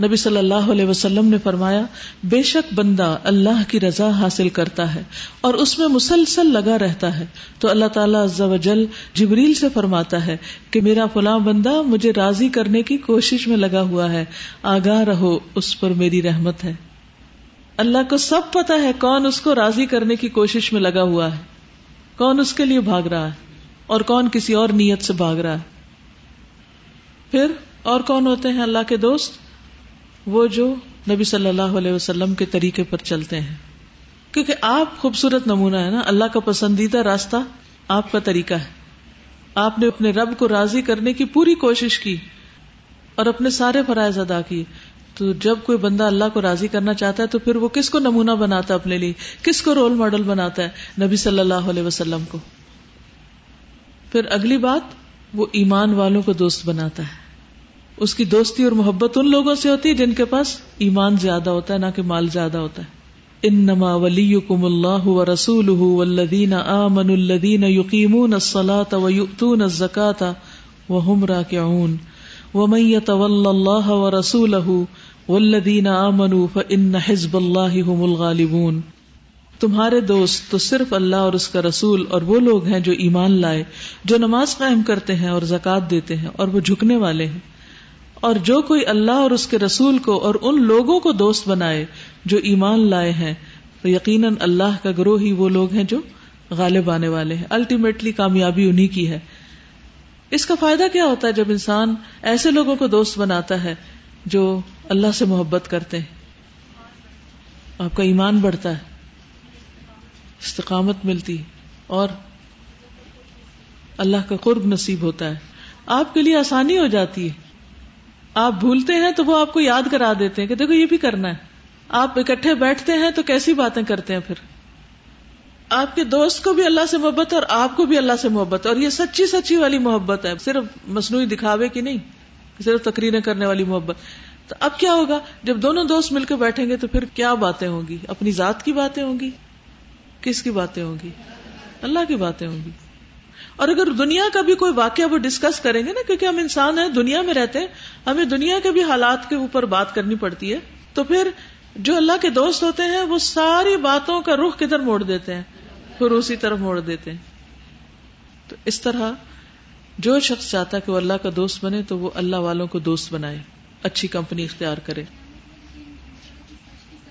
نبی صلی اللہ علیہ وسلم نے فرمایا، بے شک بندہ اللہ کی رضا حاصل کرتا ہے اور اس میں مسلسل لگا رہتا ہے۔ تو اللہ تعالیٰ عز و جل جبریل سے فرماتا ہے کہ میرا فلاں بندہ مجھے راضی کرنے کی کوشش میں لگا ہوا ہے۔ آگاہ رہو، اس پر میری رحمت ہے۔ اللہ کو سب پتا ہے کون اس کو راضی کرنے کی کوشش میں لگا ہوا ہے۔ کون اس کے لیے بھاگ رہا ہے اور کون کسی اور نیت سے بھاگ رہا ہے۔ پھر اور کون ہوتے ہیں اللہ کے دوست؟ وہ جو نبی صلی اللہ علیہ وسلم کے طریقے پر چلتے ہیں۔ کیونکہ آپ خوبصورت نمونہ ہے نا، اللہ کا پسندیدہ راستہ آپ کا طریقہ ہے۔ آپ نے اپنے رب کو راضی کرنے کی پوری کوشش کی اور اپنے سارے فرائض ادا کیے۔ تو جب کوئی بندہ اللہ کو راضی کرنا چاہتا ہے تو پھر وہ کس کو نمونہ بناتا ہے اپنے لیے؟ کس کو رول ماڈل بناتا ہے نبی صلی اللہ علیہ وسلم کو؟ پھر اگلی بات، وہ ایمان والوں کو دوست بناتا ہے۔ اس کی دوستی اور محبت ان لوگوں سے ہوتی ہے جن کے پاس ایمان زیادہ ہوتا ہے، نہ کہ مال زیادہ ہوتا ہے۔ ان نما ولی کم اللہ و رسول الدین امن الدین یقین الصلاۃ و یؤتون الزکاۃ و ہم راکعون۔ ومن يتول الله ورسوله والذین آمنوا فإن حزب اللہ هم الغالبون۔ تمہارے دوست تو صرف اللہ اور اس کا رسول اور وہ لوگ ہیں جو ایمان لائے، جو نماز قائم کرتے ہیں اور زکات دیتے ہیں اور وہ جھکنے والے ہیں۔ اور جو کوئی اللہ اور اس کے رسول کو اور ان لوگوں کو دوست بنائے جو ایمان لائے ہیں، تو یقیناً اللہ کا گروہ ہی وہ لوگ ہیں جو غالب آنے والے ہیں۔ الٹیمیٹلی کامیابی انہی کی ہے۔ اس کا فائدہ کیا ہوتا ہے جب انسان ایسے لوگوں کو دوست بناتا ہے جو اللہ سے محبت کرتے ہیں؟ آپ کا ایمان بڑھتا ہے، استقامت ملتی اور اللہ کا قرب نصیب ہوتا ہے۔ آپ کے لیے آسانی ہو جاتی ہے۔ آپ بھولتے ہیں تو وہ آپ کو یاد کرا دیتے ہیں کہ دیکھو یہ بھی کرنا ہے۔ آپ اکٹھے بیٹھتے ہیں تو کیسی باتیں کرتے ہیں پھر؟ آپ کے دوست کو بھی اللہ سے محبت ہے اور آپ کو بھی اللہ سے محبت ہے اور یہ سچی سچی والی محبت ہے۔ صرف مصنوعی دکھاوے کی نہیں، صرف تقریریں کرنے والی محبت۔ تو اب کیا ہوگا؟ جب دونوں دوست مل کے بیٹھیں گے تو پھر کیا باتیں ہوں گی؟ اپنی ذات کی باتیں ہوں گی؟ کس کی باتیں ہوں گی؟ اللہ کی باتیں ہوں گی۔ اور اگر دنیا کا بھی کوئی واقعہ وہ ڈسکس کریں گے نا، کیونکہ ہم انسان ہیں، دنیا میں رہتے ہیں، ہمیں دنیا کے بھی حالات کے اوپر بات کرنی پڑتی ہے۔ تو پھر جو اللہ کے دوست ہوتے ہیں، وہ ساری باتوں کا رخ کدھر موڑ دیتے ہیں؟ پھر اسی طرف موڑ دیتے ہیں۔ تو اس طرح جو شخص چاہتا ہے کہ وہ اللہ کا دوست بنے، تو وہ اللہ والوں کو دوست بنائے، اچھی کمپنی اختیار کرے۔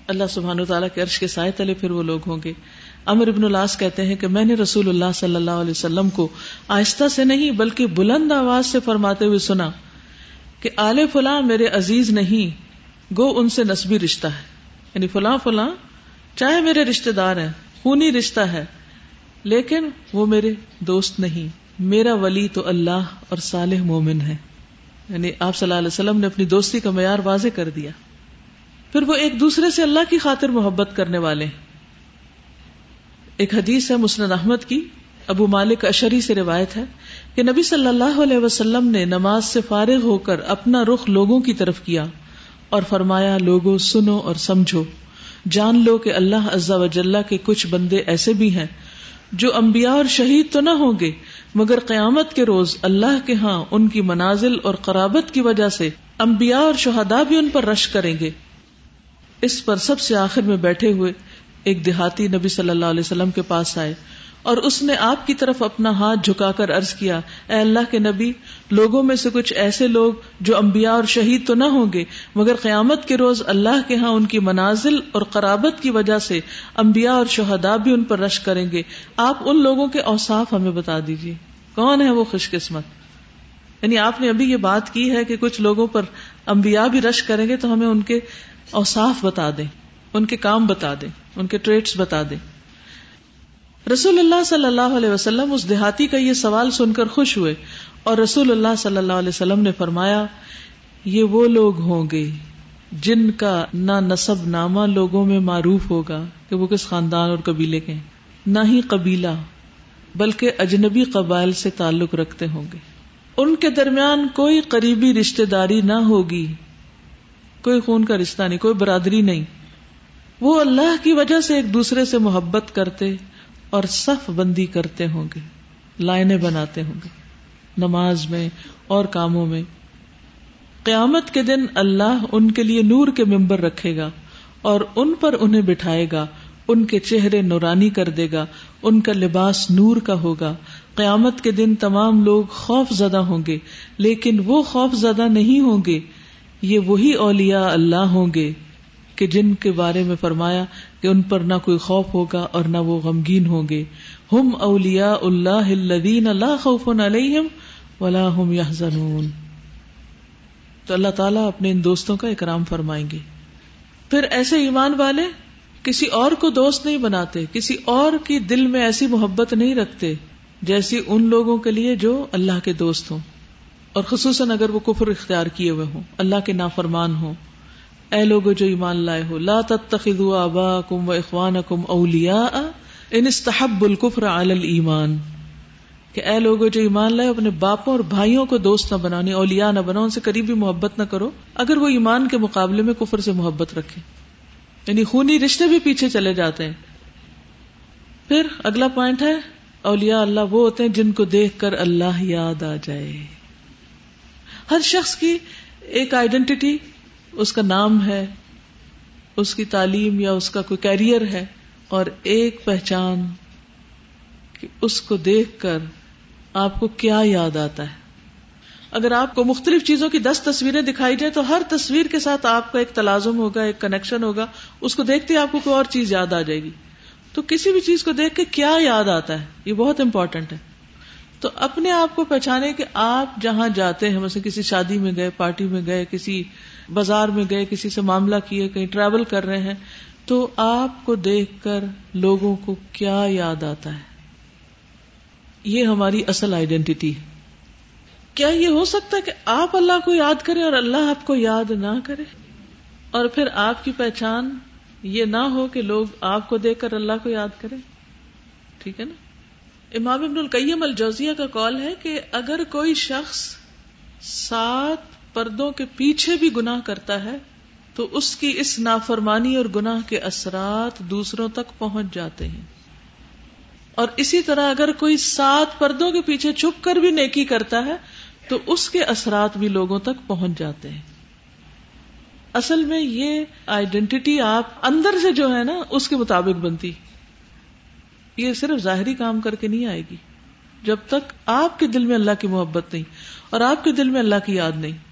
اللہ سبحان تعالیٰ کے عرش کے سائے تلے پھر وہ لوگ ہوں گے۔ امر ابن الاس کہتے ہیں کہ میں نے رسول اللہ صلی اللہ علیہ وسلم کو آہستہ سے نہیں بلکہ بلند آواز سے فرماتے ہوئے سنا کہ آل فلاں میرے عزیز نہیں، گو ان سے نسبی رشتہ ہے۔ یعنی فلاں فلاں چاہے میرے رشتے دار ہیں، خونی رشتہ ہے، لیکن وہ میرے دوست نہیں۔ میرا ولی تو اللہ اور صالح مومن ہے۔ یعنی آپ صلی اللہ علیہ وسلم نے اپنی دوستی کا معیار واضح کر دیا۔ پھر وہ ایک دوسرے سے اللہ کی خاطر محبت کرنے والے ہیں۔ ایک حدیث ہے مسند احمد کی، ابو مالک اشری سے روایت ہے کہ نبی صلی اللہ علیہ وسلم نے نماز سے فارغ ہو کر اپنا رخ لوگوں کی طرف کیا اور فرمایا، لوگوں سنو اور سمجھو۔ جان لو کہ اللہ عزا وجاللہ کے کچھ بندے ایسے بھی ہیں جو انبیاء اور شہید تو نہ ہوں گے، مگر قیامت کے روز اللہ کے ہاں ان کی منازل اور قرابت کی وجہ سے انبیاء اور شہدا بھی ان پر رش کریں گے۔ اس پر سب سے آخر میں بیٹھے ہوئے ایک دیہاتی نبی صلی اللہ علیہ وسلم کے پاس آئے اور اس نے آپ کی طرف اپنا ہاتھ جھکا کر ارض کیا، اے اللہ کے نبی، لوگوں میں سے کچھ ایسے لوگ جو انبیاء اور شہید تو نہ ہوں گے، مگر قیامت کے روز اللہ کے ہاں ان کی منازل اور قرابت کی وجہ سے انبیاء اور شہدا بھی ان پر رش کریں گے۔ آپ ان لوگوں کے اوساف ہمیں بتا دیجیے کون ہے وہ خوش قسمت؟ یعنی آپ نے ابھی یہ بات کی ہے کہ کچھ لوگوں پر انبیاء بھی رش کریں گے تو ہمیں ان کے اوساف بتا دیں۔ ان کے کام بتا دیں، ان کے ٹریٹس بتا دیں۔ رسول اللہ صلی اللہ علیہ وسلم اس دیہاتی کا یہ سوال سن کر خوش ہوئے اور رسول اللہ صلی اللہ علیہ وسلم نے فرمایا، یہ وہ لوگ ہوں گے جن کا نہ نصب نامہ لوگوں میں معروف ہوگا کہ وہ کس خاندان اور قبیلے کے نہ ہی قبیلہ، بلکہ اجنبی قبائل سے تعلق رکھتے ہوں گے۔ ان کے درمیان کوئی قریبی رشتے داری نہ ہوگی، کوئی خون کا رشتہ نہیں، کوئی برادری نہیں۔ وہ اللہ کی وجہ سے ایک دوسرے سے محبت کرتے اور صف بندی کرتے ہوں گے، لائنیں بناتے ہوں گے، نماز میں اور کاموں میں۔ قیامت کے دن اللہ ان کے لیے نور کے ممبر رکھے گا اور ان پر انہیں بٹھائے گا، ان کے چہرے نورانی کر دے گا، ان کا لباس نور کا ہوگا۔ قیامت کے دن تمام لوگ خوف زدہ ہوں گے، لیکن وہ خوف زدہ نہیں ہوں گے، یہ وہی اولیاء اللہ ہوں گے۔ کہ جن کے بارے میں فرمایا کہ ان پر نہ کوئی خوف ہوگا اور نہ وہ غمگین ہوں گے۔ ہم اولیا اللہ الذین لا خوف علیہم ولا هم يحزنون تو اللہ تعالیٰ اپنے ان دوستوں کا اکرام فرمائیں گے۔ پھر ایسے ایمان والے کسی اور کو دوست نہیں بناتے، کسی اور کی دل میں ایسی محبت نہیں رکھتے جیسی ان لوگوں کے لیے جو اللہ کے دوست ہوں۔ اور خصوصاً اگر وہ کفر اختیار کیے ہوئے ہوں، اللہ کے نافرمان ہوں۔ اے لوگ جو ایمان لائے ہو، لا تتخذوا آباءکم و اخوانکم اولیاء ان استحب الکفر علی الایمان۔ کہ اے لوگ جو ایمان لائے اپنے باپوں اور بھائیوں کو دوست نہ بنانی اولیاء نہ بناؤ ان سے قریبی محبت نہ کرو۔ اگر وہ ایمان کے مقابلے میں کفر سے محبت رکھے یعنی خونی رشتے بھی پیچھے چلے جاتے ہیں۔ پھر اگلا پوائنٹ ہے، اولیاء اللہ وہ ہوتے ہیں جن کو دیکھ کر اللہ یاد آ جائے۔ ہر شخص کی ایک آئیڈینٹی اس کا نام ہے، اس کی تعلیم یا اس کا کوئی کیریئر ہے، اور ایک پہچان کہ اس کو دیکھ کر آپ کو کیا یاد آتا ہے۔ اگر آپ کو مختلف چیزوں کی دس تصویریں دکھائی جائیں تو ہر تصویر کے ساتھ آپ کا ایک تلازم ہوگا، ایک کنیکشن ہوگا، اس کو دیکھتے آپ کو کوئی اور چیز یاد آ جائے گی۔ تو کسی بھی چیز کو دیکھ کے کیا یاد آتا ہے؟ یہ بہت امپورٹنٹ ہے۔ تو اپنے آپ کو پہچانے کہ آپ جہاں جاتے ہیں، مثلا کسی شادی میں گئے، پارٹی میں گئے، کسی بازار میں گئے، کسی سے معاملہ کیے، کہیں ٹریول کر رہے ہیں، تو آپ کو دیکھ کر لوگوں کو کیا یاد آتا ہے؟ یہ ہماری اصل آئیڈینٹی ہے۔ کیا یہ ہو سکتا ہے کہ آپ اللہ کو یاد کریں اور اللہ آپ کو یاد نہ کرے؟ اور پھر آپ کی پہچان یہ نہ ہو کہ لوگ آپ کو دیکھ کر اللہ کو یاد کریں؟ ٹھیک ہے نا؟ امام ابن القیم الجوزیہ کا کال ہے کہ اگر کوئی شخص سات پردوں کے پیچھے بھی گناہ کرتا ہے، تو اس کی اس نافرمانی اور گناہ کے اثرات دوسروں تک پہنچ جاتے ہیں۔ اور اسی طرح اگر کوئی سات پردوں کے پیچھے چھپ کر بھی نیکی کرتا ہے، تو اس کے اثرات بھی لوگوں تک پہنچ جاتے ہیں۔ اصل میں یہ آئیڈینٹی آپ اندر سے جو ہے نا، اس کے مطابق بنتی۔ یہ صرف ظاہری کام کر کے نہیں آئے گی۔ جب تک آپ کے دل میں اللہ کی محبت نہیں اور آپ کے دل میں اللہ کی یاد نہیں۔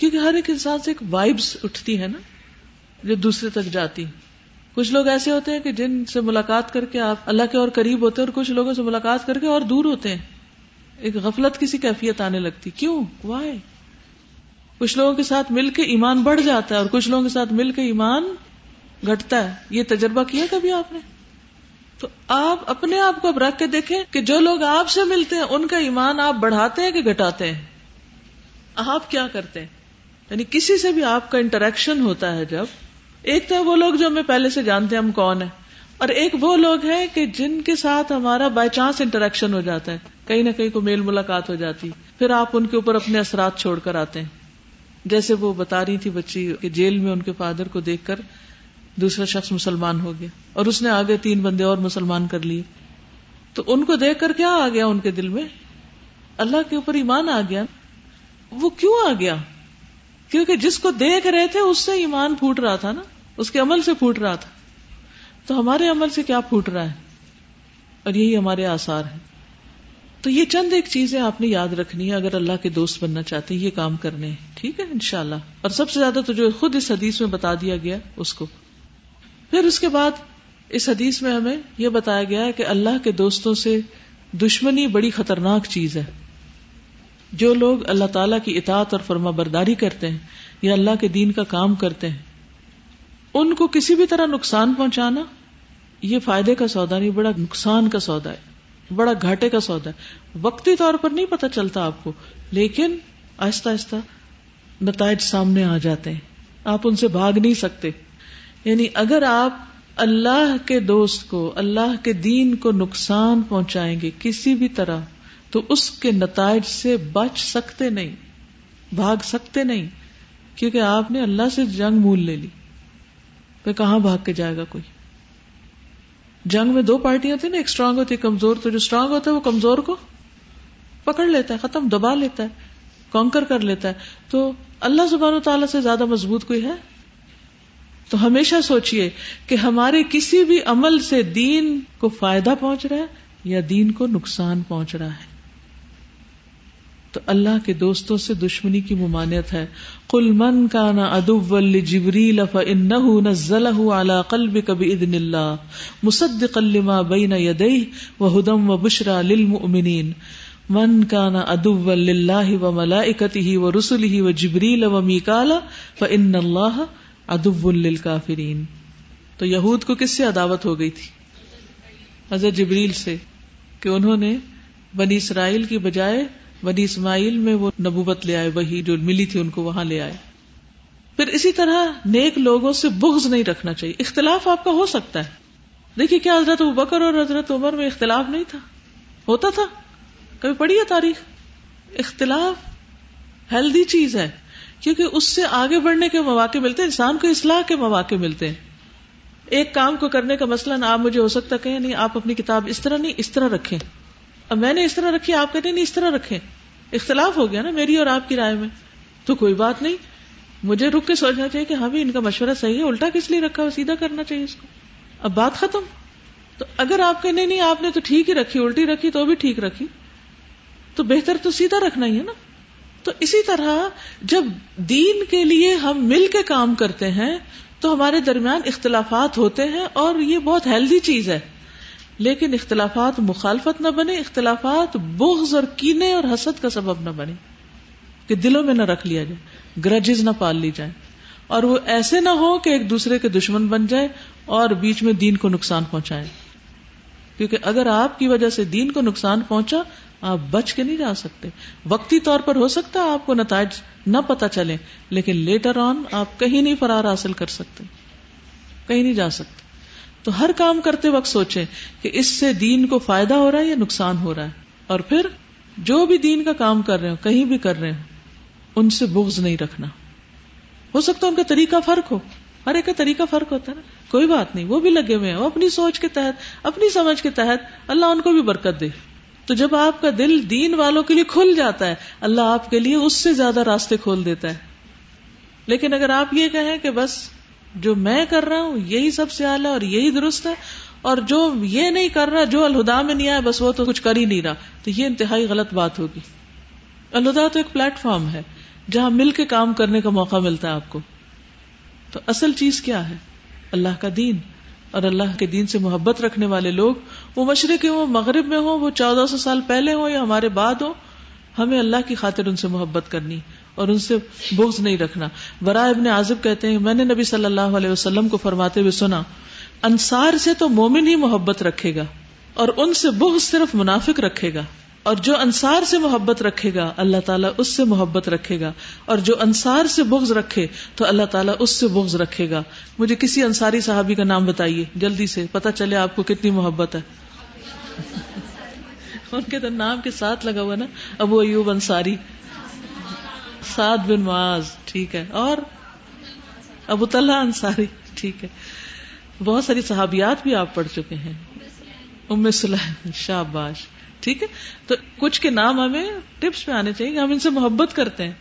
کیونکہ ہر ایک انسان سے ایک وائبس اٹھتی ہے نا، جو دوسرے تک جاتی کچھ لوگ ایسے ہوتے ہیں کہ جن سے ملاقات کر کے آپ اللہ کے اور قریب ہوتے ہیں اور کچھ لوگوں سے ملاقات کر کے اور دور ہوتے ہیں۔ ایک غفلت کسی کیفیت آنے لگتی۔ کیوں؟ وائے کچھ لوگوں کے ساتھ مل کے ایمان بڑھ جاتا ہے اور کچھ لوگوں کے ساتھ مل کے ایمان گھٹتا ہے۔ یہ تجربہ کیا کبھی آپ نے؟ تو آپ اپنے آپ کو اب رکھ کے دیکھیں کہ جو لوگ آپ سے ملتے ہیں، ان کا ایمان آپ بڑھاتے ہیں کہ گھٹاتے ہیں۔ آپ کیا کرتے ہیں؟ یعنی کسی سے بھی آپ کا انٹریکشن ہوتا ہے جب، ایک تو وہ لوگ جو ہمیں پہلے سے جانتے ہیں ہم کون ہیں، اور ایک وہ لوگ ہیں کہ جن کے ساتھ ہمارا بائی چانس انٹریکشن ہو جاتا ہے، کہیں نہ کہیں کو میل ملاقات ہو جاتی، پھر آپ ان کے اوپر اپنے اثرات چھوڑ کر آتے ہیں۔ جیسے وہ بتا رہی تھی بچی کہ جیل میں ان کے فادر کو دیکھ کر دوسرا شخص مسلمان ہو گیا، اور اس نے آگے تین بندے اور مسلمان کر لیے۔ تو ان کو دیکھ کر کیا آ گیا ان کے دل میں؟ اللہ کے اوپر ایمان آ گیا۔ وہ کیوں آ گیا؟ کیونکہ جس کو دیکھ رہے تھے اس سے ایمان پھوٹ رہا تھا نا، اس کے عمل سے پھوٹ رہا تھا۔ تو ہمارے عمل سے کیا پھوٹ رہا ہے؟ اور یہی ہمارے آسار ہیں۔ تو یہ چند ایک چیزیں آپ نے یاد رکھنی ہے اگر اللہ کے دوست بننا چاہتے ہیں، یہ کام کرنے ٹھیک ہے، انشاءاللہ۔ اور سب سے زیادہ تو جو خود اس حدیث میں بتا دیا گیا، اس کو۔ پھر اس کے بعد اس حدیث میں ہمیں یہ بتایا گیا ہے کہ اللہ کے دوستوں سے دشمنی بڑی خطرناک چیز ہے۔ جو لوگ اللہ تعالی کی اطاعت اور فرما برداری کرتے ہیں یا اللہ کے دین کا کام کرتے ہیں، ان کو کسی بھی طرح نقصان پہنچانا، یہ فائدے کا سودا نہیں بڑا نقصان کا سودا ہے، بڑا گھاٹے کا سودا ہے۔ وقتی طور پر نہیں پتا چلتا آپ کو، لیکن آہستہ آہستہ نتائج سامنے آ جاتے ہیں۔ آپ ان سے بھاگ نہیں سکتے۔ یعنی اگر آپ اللہ کے دوست کو، اللہ کے دین کو نقصان پہنچائیں گے کسی بھی طرح تو اس کے نتائج سے بچ سکتے نہیں، بھاگ سکتے نہیں، کیونکہ آپ نے اللہ سے جنگ مول لے لی۔ پھر کہاں بھاگ کے جائے گا کوئی؟ جنگ میں دو پارٹیاں تھیں نا، ایک اسٹرانگ ہوتی ہے کمزور۔ تو جو اسٹرانگ ہوتا ہے، وہ کمزور کو پکڑ لیتا ہے، ختم، دبا لیتا ہے کانکر کر لیتا ہے۔ تو اللہ زبان و تعالیٰ سے زیادہ مضبوط کوئی ہے؟ تو ہمیشہ سوچئے کہ ہمارے کسی بھی عمل سے دین کو فائدہ پہنچ رہا ہے یا دین کو نقصان پہنچ رہا ہے۔ تو اللہ کے دوستوں سے دشمنی کی ممانعت ہے۔ کل من کا نا ادب جبریل نزلہ اعلی قلب کبھی ادن اللہ مسد قلما بین یدئی و ہدم و بشرا من کا نا ادب اللہ و ملائکتی و رسول ہی و جبریل و میکالا فان اللہ ادب للکافرین۔ تو یہود کو کس سے عداوت ہو گئی تھی؟ حضرت جبریل سے کہ انہوں نے بنی اسرائیل کی بجائے بنی اسماعیل میں وہ نبوت لے آئے، وہی جو ملی تھی ان کو وہاں لے آئے۔ پھر اسی طرح نیک لوگوں سے بغض نہیں رکھنا چاہیے۔ اختلاف آپ کا ہو سکتا ہے۔ دیکھیے کیا حضرت بکر اور حضرت عمر میں اختلاف نہیں تھا۔ ہوتا تھا۔ کبھی پڑھی ہے تاریخ؟ اختلاف ہیلدی چیز ہے، کیونکہ اس سے آگے بڑھنے کے مواقع ملتے ہیں، انسان کو اصلاح کے مواقع ملتے ہیں۔ ایک کام کو کرنے کا مسئلہ آپ مجھے ہو سکتا کہ نہیں، آپ اپنی کتاب اس طرح نہیں، اس طرح رکھیں۔ اب میں نے اس طرح رکھی، آپ کہتے نہیں، اس طرح رکھے اختلاف ہو گیا نا میری اور آپ کی رائے میں۔ تو کوئی بات نہیں۔ مجھے رک کے سوچنا چاہیے کہ ہاں بھی ان کا مشورہ صحیح ہے، الٹا کس لیے رکھا سیدھا کرنا چاہیے اس کو۔ اب بات ختم۔ تو اگر آپ کہ نہیں نہیں، آپ نے تو ٹھیک ہی رکھی، الٹی رکھی تو بھی ٹھیک رکھی۔ تو بہتر تو سیدھا رکھنا ہی ہے نا۔ تو اسی طرح جب دین کے لیے ہم مل کے کام کرتے ہیں، تو ہمارے درمیان اختلافات ہوتے ہیں اور یہ بہت ہیلدی چیز ہے۔ لیکن اختلافات مخالفت نہ بنے، اختلافات بغض اور کینے اور حسد کا سبب نہ بنے کہ دلوں میں نہ رکھ لیا جائے، گرجز نہ پال لی جائے۔ اور وہ ایسے نہ ہو کہ ایک دوسرے کے دشمن بن جائے اور بیچ میں دین کو نقصان پہنچائے۔ کیونکہ اگر آپ کی وجہ سے دین کو نقصان پہنچا، آپ بچ کے نہیں جا سکتے۔ وقتی طور پر ہو سکتا آپ کو نتائج نہ پتا چلے لیکن لیٹر آن آپ کہیں نہیں فرار حاصل کر سکتے، کہیں نہیں جا سکتے۔ تو ہر کام کرتے وقت سوچیں کہ اس سے دین کو فائدہ ہو رہا ہے یا نقصان ہو رہا ہے۔ اور پھر جو بھی دین کا کام کر رہے ہو کہیں بھی کر رہے ہو ان سے بغض نہیں رکھنا۔ ہو سکتا ان کا طریقہ فرق ہو۔ ہر ایک کا طریقہ فرق ہوتا ہے نا۔ کوئی بات نہیں، وہ بھی لگے ہوئے ہیں۔ وہ اپنی سوچ کے تحت، اپنی سمجھ کے تحت اللہ ان کو بھی برکت دے۔ تو جب آپ کا دل دین والوں کے لیے کھل جاتا ہے، اللہ آپ کے لیے اس سے زیادہ راستے کھول دیتا ہے۔ لیکن اگر آپ یہ کہیں کہ بس جو میں کر رہا ہوں، یہی سب سے اعلیٰ اور یہی درست ہے۔ اور جو یہ نہیں کر رہا، جو الہدا میں نہیں آیا، بس وہ تو کچھ کر ہی نہیں رہا۔ تو یہ انتہائی غلط بات ہوگی۔ الہدا تو ایک پلیٹ فارم ہے، جہاں مل کے کام کرنے کا موقع ملتا ہے آپ کو۔ تو اصل چیز کیا ہے؟ اللہ کا دین۔ اور اللہ کے دین سے محبت رکھنے والے لوگ، وہ مشرق ہوں، مغرب میں ہوں، وہ چودہ سو سال پہلے ہوں یا ہمارے بعد ہوں، ہمیں اللہ کی خاطر ان سے محبت کرنی۔ اور ان سے بغض نہیں رکھنا۔ برا ابن عازب کہتے ہیں، میں نے نبی صلی اللہ علیہ وسلم کو فرماتے ہوئے سنا، انصار سے تو مومن ہی محبت رکھے گا، اور ان سے بغض صرف منافق رکھے گا۔ اور جو انصار سے محبت رکھے گا، اللہ تعالیٰ اس سے محبت رکھے گا۔ اور جو انصار سے بغض رکھے، تو اللہ تعالیٰ اس سے بغض رکھے گا۔ مجھے کسی انصاری صحابی کا نام بتائیے، جلدی سے پتا چلے آپ کو کتنی محبت ہے۔ [laughs] ان کے تو نام کے ساتھ لگا ہوا نا، ابو ایوب انصاری۔ سعد بن معاذ، ٹھیک ہے۔ اور ابو طلحہ انصاری، ٹھیک ہے۔ بہت ساری صحابیات بھی آپ پڑھ چکے ہیں۔ ام سلح شاباش، ٹھیک ہے۔ تو کچھ کے نام ہمیں ٹپس پہ آنے چاہیے ہم ان سے محبت کرتے ہیں۔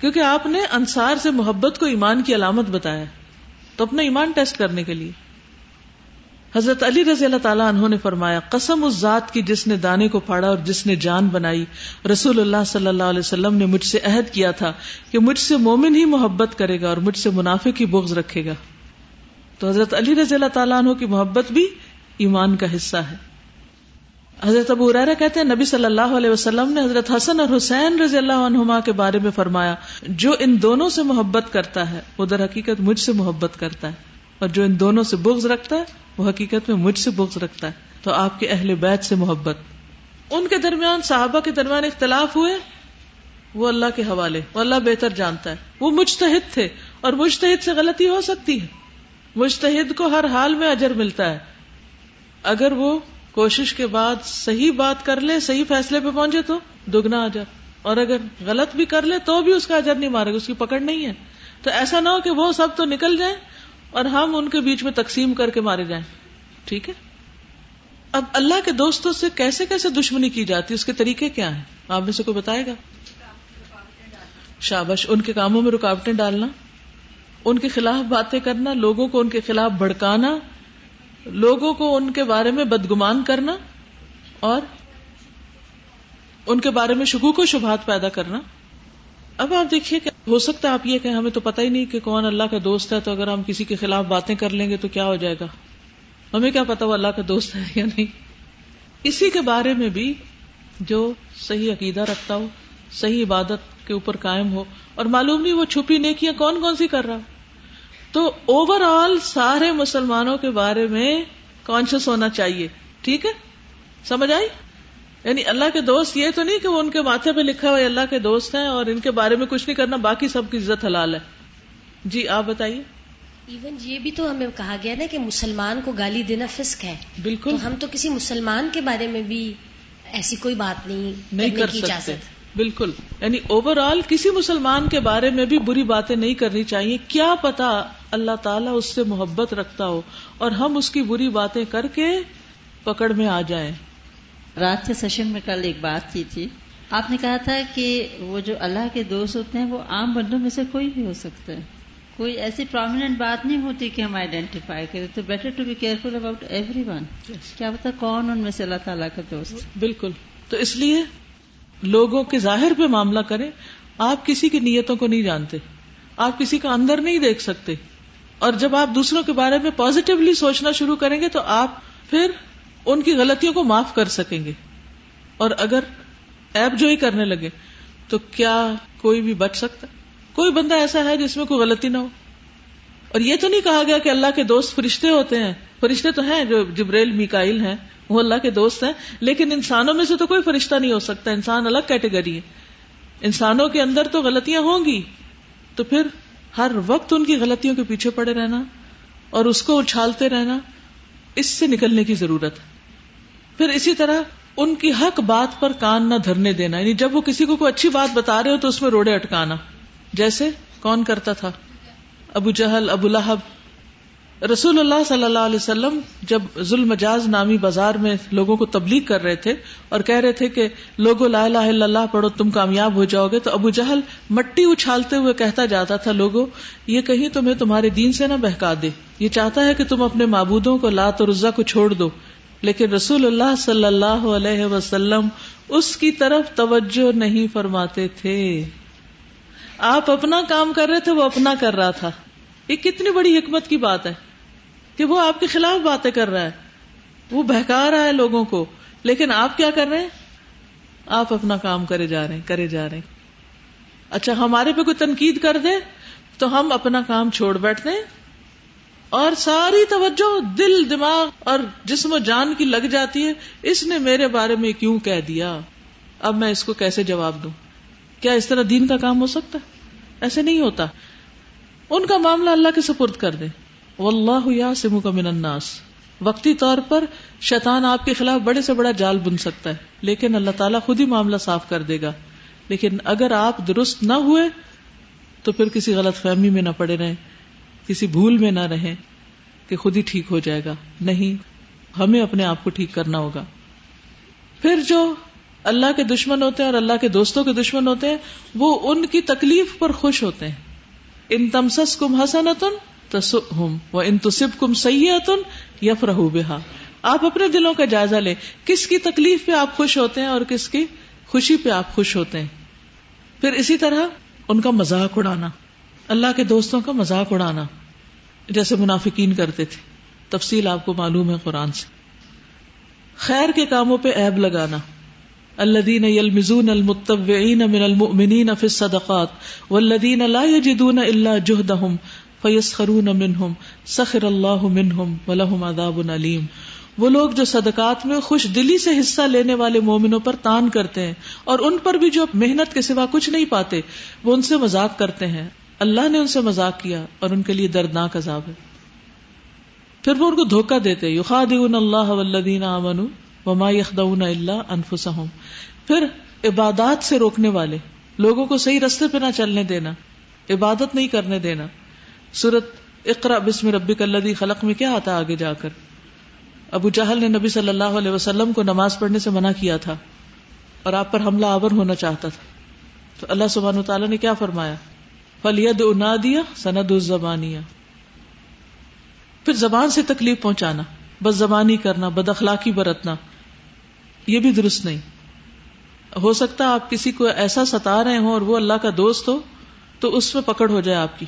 کیونکہ آپ نے انصار سے محبت کو ایمان کی علامت بتایا تو اپنا ایمان ٹیسٹ کرنے کے لیے۔ حضرت علی رضی اللہ تعالیٰ انہوں نے فرمایا، قسم اس ذات کی جس نے دانے کو پھاڑا اور جس نے جان بنائی۔ رسول اللہ صلی اللہ علیہ وسلم نے مجھ سے عہد کیا تھا کہ مجھ سے مومن ہی محبت کرے گا اور مجھ سے منافق ہی بغض رکھے گا۔ تو حضرت علی رضی اللہ تعالیٰ عنہ کی محبت بھی ایمان کا حصہ ہے۔ حضرت ابو ریرا کہتے ہیں، نبی صلی اللہ علیہ وسلم نے حضرت حسن اور حسین رضی اللہ عنہما کے بارے میں فرمایا، جو ان دونوں سے محبت کرتا ہے، وہ در حقیقت مجھ سے محبت کرتا ہے۔ اور جو ان دونوں سے بغض رکھتا ہے، وہ حقیقت میں مجھ سے بغض رکھتا ہے۔ تو آپ کے اہل بیت سے محبت۔ ان کے درمیان صحابہ کے درمیان اختلاف ہوئے، وہ اللہ کے حوالے، وہ اللہ بہتر جانتا ہے۔ وہ مجتہد تھے، اور مجتہد سے غلطی ہو سکتی ہے۔ مجتہد کو ہر حال میں اجر ملتا ہے۔ اگر وہ کوشش کے بعد صحیح بات کر لے، صحیح فیصلے پہ پہنچے تو دگنا اجر۔ اور اگر غلط بھی کر لے تو بھی اس کا اجر نہیں مارے گا، اس کی پکڑ نہیں ہے۔ تو ایسا نہ ہو کہ وہ سب تو نکل جائیں اور ہم ان کے بیچ میں تقسیم کر کے مارے جائیں۔ ٹھیک ہے؟ اب اللہ کے دوستوں سے کیسے کیسے دشمنی کی جاتی ہے؟ اس کے طریقے کیا ہیں؟ آپ میں سے کوئی بتائے گا؟ شابش، ان کے کاموں میں رکاوٹیں ڈالنا، ان کے خلاف باتیں کرنا، لوگوں کو ان کے خلاف بھڑکانا، لوگوں کو ان کے بارے میں بدگمان کرنا، اور ان کے بارے میں شکوک و شبہات پیدا کرنا۔ اب آپ دیکھیے کہ ہو سکتا ہے آپ یہ کہ ہمیں تو پتہ ہی نہیں کہ کون اللہ کا دوست ہے، تو اگر ہم کسی کے خلاف باتیں کر لیں گے تو کیا ہو جائے گا؟ ہمیں کیا پتا وہ اللہ کا دوست ہے یا نہیں؟ اسی کے بارے میں بھی جو صحیح عقیدہ رکھتا ہو، صحیح عبادت کے اوپر قائم ہو، اور معلوم نہیں وہ چھپی نیکیاں کون کون سی کر رہا۔ تو اوور آل سارے مسلمانوں کے بارے میں کانشیس ہونا چاہیے، ٹھیک ہے؟ سمجھ آئی؟ یعنی اللہ کے دوست یہ تو نہیں کہ وہ ان کے ماتھے پہ لکھا ہوا اللہ کے دوست ہیں اور ان کے بارے میں کچھ نہیں کرنا باقی سب کی عزت حلال ہے۔ جی آپ بتائیے۔ ایون یہ بھی تو ہمیں کہا گیا نا کہ مسلمان کو گالی دینا فسک ہے۔ بالکل۔ ہم تو کسی مسلمان کے بارے میں بھی ایسی کوئی بات نہیں نہیں کر سکتے۔ بالکل۔ یعنی اوور آل کسی مسلمان کے بارے میں بھی بری باتیں نہیں کرنی چاہیے۔ کیا پتا اللہ تعالیٰ اس سے محبت رکھتا ہو اور ہم اس کی بری باتیں کر کے پکڑ میں آ جائیں۔ رات کے سیشن میں کل ایک بات کی تھی۔ آپ نے کہا تھا کہ وہ جو اللہ کے دوست ہوتے ہیں وہ عام بندوں میں سے کوئی بھی ہو سکتا ہے۔ کوئی ایسی پرومیننٹ بات نہیں ہوتی کہ ہم آئیڈینٹیفائی کریں۔ تو better to be careful about everyone کیا پتا کون ان میں سے اللہ تعالیٰ کا دوست بالکل۔ تو اس لیے لوگوں کے ظاہر پہ معاملہ کریں۔ آپ کسی کی نیتوں کو نہیں جانتے۔ آپ کسی کا اندر نہیں دیکھ سکتے۔ اور جب آپ دوسروں کے بارے میں پازیٹیولی سوچنا شروع کریں گے تو آپ پھر ان کی غلطیوں کو معاف کر سکیں گے۔ اور اگر ایپ جو ہی کرنے لگے، تو کیا کوئی بھی بچ سکتا؟ کوئی بندہ ایسا ہے جس میں کوئی غلطی نہ ہو؟ اور یہ تو نہیں کہا گیا کہ اللہ کے دوست فرشتے ہوتے ہیں۔ فرشتے تو ہیں جو جبریل میکائل ہیں، وہ اللہ کے دوست ہیں۔ لیکن انسانوں میں سے تو کوئی فرشتہ نہیں ہو سکتا۔ انسان الگ کیٹیگری ہے۔ انسانوں کے اندر تو غلطیاں ہوں گی۔ تو پھر ہر وقت ان کی غلطیوں کے پیچھے پڑے رہنا اور اس کو اچھالتے رہنا، اس سے نکلنے کی ضرورت ہے۔ پھر اسی طرح ان کی حق بات پر کان نہ دھرنے دینا یعنی جب وہ کسی کو کوئی اچھی بات بتا رہے ہو تو اس میں روڑے اٹکانا۔ جیسے کون کرتا تھا؟ ابو جہل، ابو لہب۔ رسول اللہ صلی اللہ علیہ وسلم جب ظلم مجاز نامی بازار میں لوگوں کو تبلیغ کر رہے تھے اور کہہ رہے تھے کہ لوگوں لا الہ الا اللہ پڑھو، تم کامیاب ہو جاؤ گے، تو ابو جہل مٹی اچھالتے ہوئے کہتا جاتا تھا لوگوں یہ کہیں تمہیں تمہارے دین سے نہ بہکا دے۔ یہ چاہتا ہے کہ تم اپنے معبودوں کو لات اور رزا کو چھوڑ دو۔ لیکن رسول اللہ صلی اللہ علیہ وسلم اس کی طرف توجہ نہیں فرماتے تھے۔ آپ اپنا کام کر رہے تھے، وہ اپنا کر رہا تھا۔ یہ کتنی بڑی حکمت کی بات ہے کہ وہ آپ کے خلاف باتیں کر رہا ہے۔ وہ بہکا رہا ہے لوگوں کو۔ لیکن آپ کیا کر رہے ہیں؟ آپ اپنا کام کرے جا رہے ہیں، کرے جا رہے ہیں۔ اچھا ہمارے پہ کوئی تنقید کر دے تو ہم اپنا کام چھوڑ بیٹھتے ہیں۔ اور ساری توجہ دل، دماغ اور جسم و جان کی لگ جاتی ہے۔ اس نے میرے بارے میں کیوں کہہ دیا؟ اب میں اس کو کیسے جواب دوں؟ کیا اس طرح دین کا کام ہو سکتا ایسے نہیں ہوتا۔ ان کا معاملہ اللہ کے سپرد کر دیں واللہ یعصمک کا من الناس۔ وقتی طور پر شیطان آپ کے خلاف بڑے سے بڑا جال بن سکتا ہے، لیکن اللہ تعالیٰ خود ہی معاملہ صاف کر دے گا۔ لیکن اگر آپ درست نہ ہوئے، تو پھر کسی غلط فہمی میں نہ پڑے رہیں۔ کسی بھول میں نہ رہیں کہ خود ہی ٹھیک ہو جائے گا۔ نہیں، ہمیں اپنے آپ کو ٹھیک کرنا ہوگا۔ پھر جو اللہ کے دشمن ہوتے ہیں اور اللہ کے دوستوں کے دشمن ہوتے ہیں، وہ ان کی تکلیف پر خوش ہوتے ہیں۔ ان تمسس کم حسنتن ان تصب کم سیتن یف رہ آپ اپنے دلوں کا جائزہ لیں۔ کس کی تکلیف پہ آپ خوش ہوتے ہیں اور کس کی خوشی پہ آپ خوش ہوتے ہیں۔ پھر اسی طرح ان کا مذاق اڑانا۔ اللہ کے دوستوں کا مذاق اڑانا، جیسے منافقین کرتے تھے۔ تفصیل آپ کو معلوم ہے قرآن سے۔ خیر کے کاموں پہ عیب لگانا۔ الذين يلمزون المتطوعين من المؤمنين في الصدقات والذين لا يجدون الا جهدهم فیس خرون منہم، سخر اللہ منہم ولہم عذاب علیم۔ وہ لوگ جو صدقات میں خوش دلی سے حصہ لینے والے مومنوں پر تان کرتے ہیں اور ان پر بھی جو محنت کے سوا کچھ نہیں پاتے، وہ ان سے مذاق کرتے ہیں۔ اللہ نے ان سے مذاق کیا اور ان کے لیے دردناک عذاب ہے۔ پھر وہ ان کو دھوکہ دیتے، یخادعون اللہ والذین آمنوا وما یخدعون الا انفسهم پھر عبادات سے روکنے والے، لوگوں کو صحیح رستے پہ نہ چلنے دینا، عبادت نہیں کرنے دینا۔ سورت اقرا بسم ربی کلدی خلق میں کیا آتا آگے جا کر؟ ابو جہل نے نبی صلی اللہ علیہ وسلم کو نماز پڑھنے سے منع کیا تھا اور آپ پر حملہ آور ہونا چاہتا تھا۔ تو اللہ سبحان تعالیٰ نے کیا فرمایا؟ فلید انا دیا سند الزبانیہ پھر زبان سے تکلیف پہنچانا، بس زبانی کرنا، بد اخلاقی برتنا، یہ بھی درست نہیں۔ ہو سکتا آپ کسی کو ایسا ستا رہے ہوں اور وہ اللہ کا دوست ہو تو اس میں پکڑ ہو جائے آپ کی۔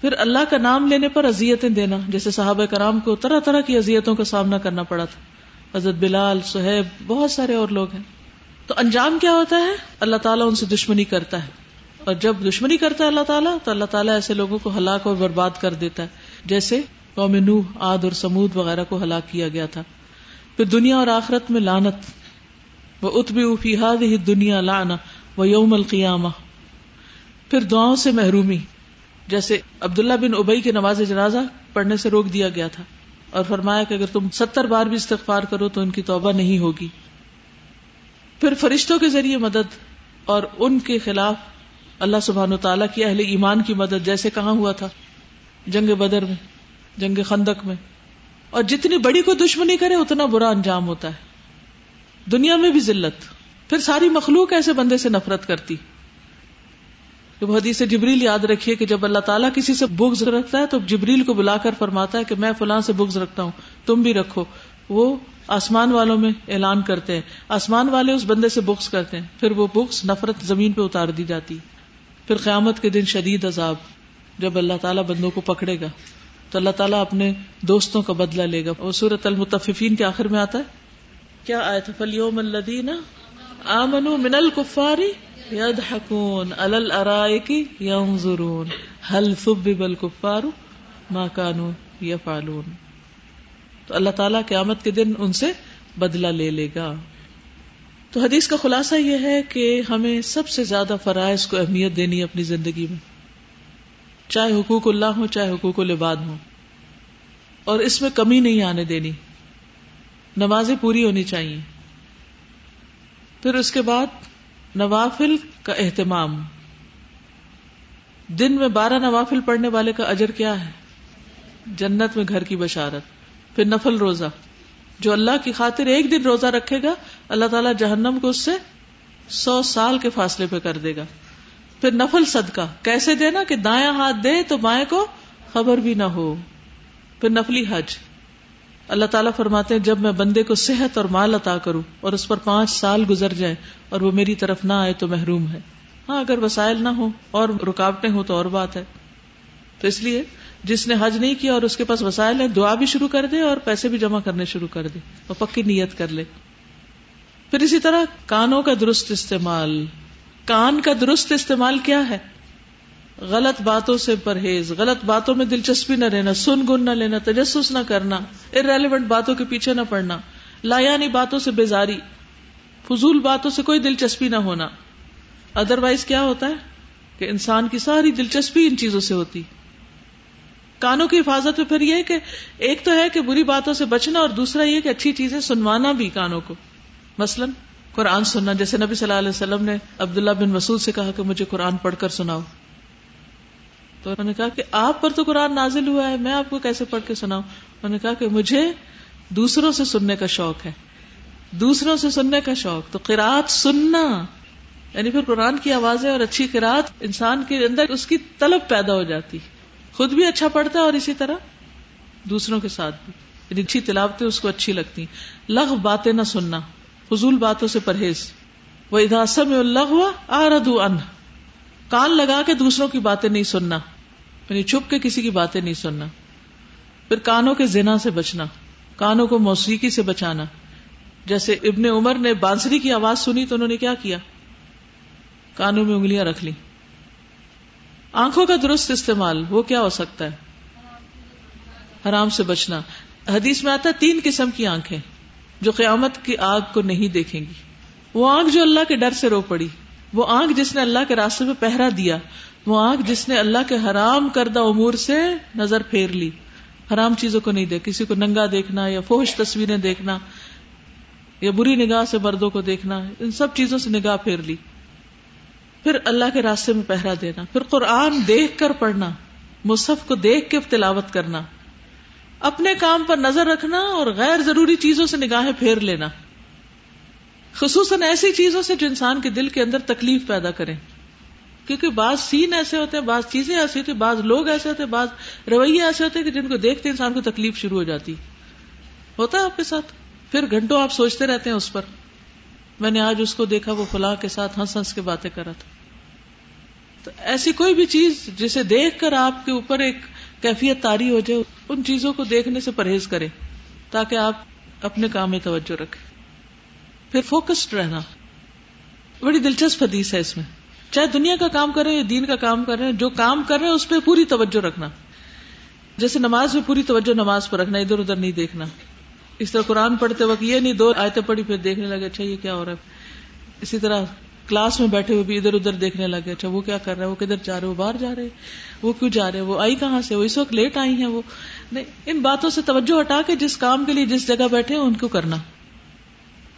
پھر اللہ کا نام لینے پر اذیتیں دینا، جیسے صحابہ کرام کو طرح طرح کی اذیتوں کا سامنا کرنا پڑا تھا۔ حضرت بلال، سہیب، بہت سارے اور لوگ ہیں۔ تو انجام کیا ہوتا ہے؟ اللہ تعالیٰ ان سے دشمنی کرتا ہے۔ اور جب دشمنی کرتا ہے اللہ تعالیٰ، تو اللہ تعالیٰ ایسے لوگوں کو ہلاک اور برباد کر دیتا ہے۔ جیسے قوم نوح آد اور سمود وغیرہ کو ہلاک کیا گیا تھا۔ پھر دنیا اور آخرت میں لانت وہ اتبی فیحاد ہی دنیا لانا وہ یوم القیامہ پھر دعاؤں سے محرومی۔ جیسے عبداللہ بن ابئی کی نماز جنازہ پڑھنے سے روک دیا گیا تھا۔ اور فرمایا کہ اگر تم ستر بار بھی استغفار کرو تو ان کی توبہ نہیں ہوگی۔ پھر فرشتوں کے ذریعے مدد اور ان کے خلاف اللہ سبحان و تعالیٰ کی اہل ایمان کی مدد، جیسے کہاں ہوا تھا؟ جنگ بدر میں، جنگ خندق میں۔ اور جتنی بڑی کو دشمنی کرے، اتنا برا انجام ہوتا ہے۔ دنیا میں بھی ذلت۔ پھر ساری مخلوق ایسے بندے سے نفرت کرتی۔ جب حدیث جبریل یاد رکھیے کہ جب اللہ تعالیٰ کسی سے بغض رکھتا ہے، تو جبریل کو بلا کر فرماتا ہے کہ میں فلاں سے بغض رکھتا ہوں، تم بھی رکھو۔ وہ آسمان والوں میں اعلان کرتے ہیں۔ آسمان والے اس بندے سے بغض کرتے ہیں، پھر وہ بغض نفرت زمین پہ اتار دی جاتی۔ پھر قیامت کے دن شدید عذاب، جب اللہ تعالیٰ بندوں کو پکڑے گا، تو اللہ تعالیٰ اپنے دوستوں کا بدلہ لے گا۔ وہ سورت المتفین کے آخر میں آتا ہے۔ کیا آیا تھا فلیوم الدین آمنو من الکفاری يضحكون على الارائك ينظرون هل ثبب الكفار ما كانوا يفعلون۔ تو اللہ تعالیٰ قیامت کے دن ان سے بدلہ لے لے گا۔ تو حدیث کا خلاصہ یہ ہے کہ ہمیں سب سے زیادہ فرائض کو اہمیت دینی اپنی زندگی میں۔ چاہے حقوق اللہ ہو چاہے حقوق العباد ہو اور اس میں کمی نہیں آنے دینی۔ نمازیں پوری ہونی چاہیے۔ پھر اس کے بعد نوافل کا اہتمام۔ دن میں بارہ نوافل پڑھنے والے کا اجر کیا ہے؟ جنت میں گھر کی بشارت۔ پھر نفل روزہ۔ جو اللہ کی خاطر ایک دن روزہ رکھے گا اللہ تعالیٰ جہنم کو اس سے سو سال کے فاصلے پہ کر دے گا۔ پھر نفل صدقہ، کیسے دینا کہ دائیں ہاتھ دے تو بائیں کو خبر بھی نہ ہو۔ پھر نفلی حج۔ اللہ تعالیٰ فرماتے ہیں، جب میں بندے کو صحت اور مال عطا کروں اور اس پر پانچ سال گزر جائے اور وہ میری طرف نہ آئے تو محروم ہے۔ ہاں اگر وسائل نہ ہو اور رکاوٹیں ہوں تو اور بات ہے۔ تو اس لیے جس نے حج نہیں کیا اور اس کے پاس وسائل ہے دعا بھی شروع کر دے اور پیسے بھی جمع کرنے شروع کر دے اور پکی نیت کر لے۔ پھر اسی طرح کانوں کا درست استعمال. کان کا درست استعمال کیا ہے؟ غلط باتوں سے پرہیز، غلط باتوں میں دلچسپی نہ رہنا سن گن نہ لینا، تجسس نہ کرنا ارریلیونٹ باتوں کے پیچھے نہ پڑنا، لایانی باتوں سے بیزاری، فضول باتوں سے کوئی دلچسپی نہ ہونا. ادر وائز کیا ہوتا ہے؟ کہ انسان کی ساری دلچسپی ان چیزوں سے ہوتی. کانوں کی حفاظت میں پھر یہ کہ ایک تو ہے کہ بری باتوں سے بچنا اور دوسرا یہ کہ اچھی چیزیں سنوانا بھی کانوں کو. مثلا قرآن سننا، جیسے نبی صلی اللہ علیہ وسلم نے عبداللہ بن مسعود سے کہا کہ مجھے قرآن پڑھ کر سناؤ۔ تو انہوں نے کہا کہ آپ پر تو قرآن نازل ہوا ہے، میں آپ کو کیسے پڑھ کے سناؤں؟ انہوں نے کہا کہ مجھے دوسروں سے سننے کا شوق ہے۔ دوسروں سے سننے کا شوق، تو قرآن سننا یعنی پھر قرآن کی آوازیں اور اچھی قرآن انسان کے اندر اس کی طلب پیدا ہو جاتی۔ خود بھی اچھا پڑھتا ہے اور اسی طرح دوسروں کے ساتھ بھی۔ یعنی اچھی تلاوتیں اس کو اچھی لگتی۔ لغ باتیں نہ سننا۔ فضول باتوں سے پرہیز۔ وہ اداسم اللہ ہوا آردو ان کان لگا کے دوسروں کی باتیں نہیں سننا۔ یعنی چھپ کے کسی کی باتیں نہیں سننا۔ پھر کانوں کے زنا سے بچنا۔ کانوں کو موسیقی سے بچانا۔ جیسے ابن عمر نے بانسری کی آواز سنی تو انہوں نے کیا کیا؟ کانوں میں انگلیاں رکھ لی آنکھوں کا درست استعمال، وہ کیا ہو سکتا ہے؟ حرام سے بچنا۔ حدیث میں آتا ہے، تین قسم کی آنکھیں۔ جو قیامت کی آگ کو نہیں دیکھیں گی۔ وہ آنکھ جو اللہ کے ڈر سے رو پڑی، وہ آنکھ جس نے اللہ کے راستے میں پہرا دیا، وہ آنکھ جس نے اللہ کے حرام کردہ امور سے نظر پھیر لی۔ حرام چیزوں کو نہیں دیکھ، کسی کو ننگا دیکھنا یا فوش تصویریں دیکھنا یا بری نگاہ سے مردوں کو دیکھنا، ان سب چیزوں سے نگاہ پھیر لی۔ پھر اللہ کے راستے میں پہرا دینا۔ پھر قرآن دیکھ کر پڑھنا، مصحف کو دیکھ کے تلاوت کرنا۔ اپنے کام پر نظر رکھنا اور غیر ضروری چیزوں سے نگاہیں پھیر لینا۔ خصوصاً ایسی چیزوں سے جو انسان کے دل کے اندر تکلیف پیدا کریں۔ کیونکہ بعض سین ایسے ہوتے ہیں، بعض چیزیں ایسی ہوتی ہیں، بعض لوگ ایسے ہوتے ہیں، بعض رویے ایسے ہوتے ہیں کہ جن کو دیکھتے انسان کو تکلیف شروع ہو جاتی۔ ہوتا ہے آپ کے ساتھ؟ پھر گھنٹوں آپ سوچتے رہتے ہیں اس پر۔ میں نے آج اس کو دیکھا، وہ فلاں کے ساتھ ہنس ہنس کے باتیں کرا تھا۔ تو ایسی کوئی بھی چیز جسے دیکھ کر آپ کے اوپر ایک کیفیت تاری ہو جائے، ان چیزوں کو دیکھنے سے پرہیز کریں، تاکہ آپ اپنے کام میں توجہ رکھیں۔ پھر فوکسڈ رہنا۔ بڑی دلچسپ حدیث ہے اس میں۔ چاہے دنیا کا کام کریں، یا دین کا کام کر رہے ہیں جو کام کر رہے ہیں، اس پہ پوری توجہ رکھنا۔ جیسے نماز میں پوری توجہ نماز پر رکھنا، ادھر ادھر نہیں دیکھنا۔ اس طرح قرآن پڑھتے وقت یہ نہیں، دو آیتیں پڑھی، پھر دیکھنے لگے اچھا یہ کیا ہو رہا ہے؟ اسی طرح کلاس میں بیٹھے ہوئے بھی ادھر ادھر دیکھنے لگے اچھا وہ کیا کر رہا ہے؟ وہ کدھر جا رہے وہ باہر جا رہے وہ کیوں جا رہے وہ آئی کہاں سے؟ وہ اس وقت لیٹ آئی ہیں وہ۔ نہیں، ان باتوں سے توجہ ہٹا کے جس کام کے لیے جس جگہ بیٹھے ان کو کرنا۔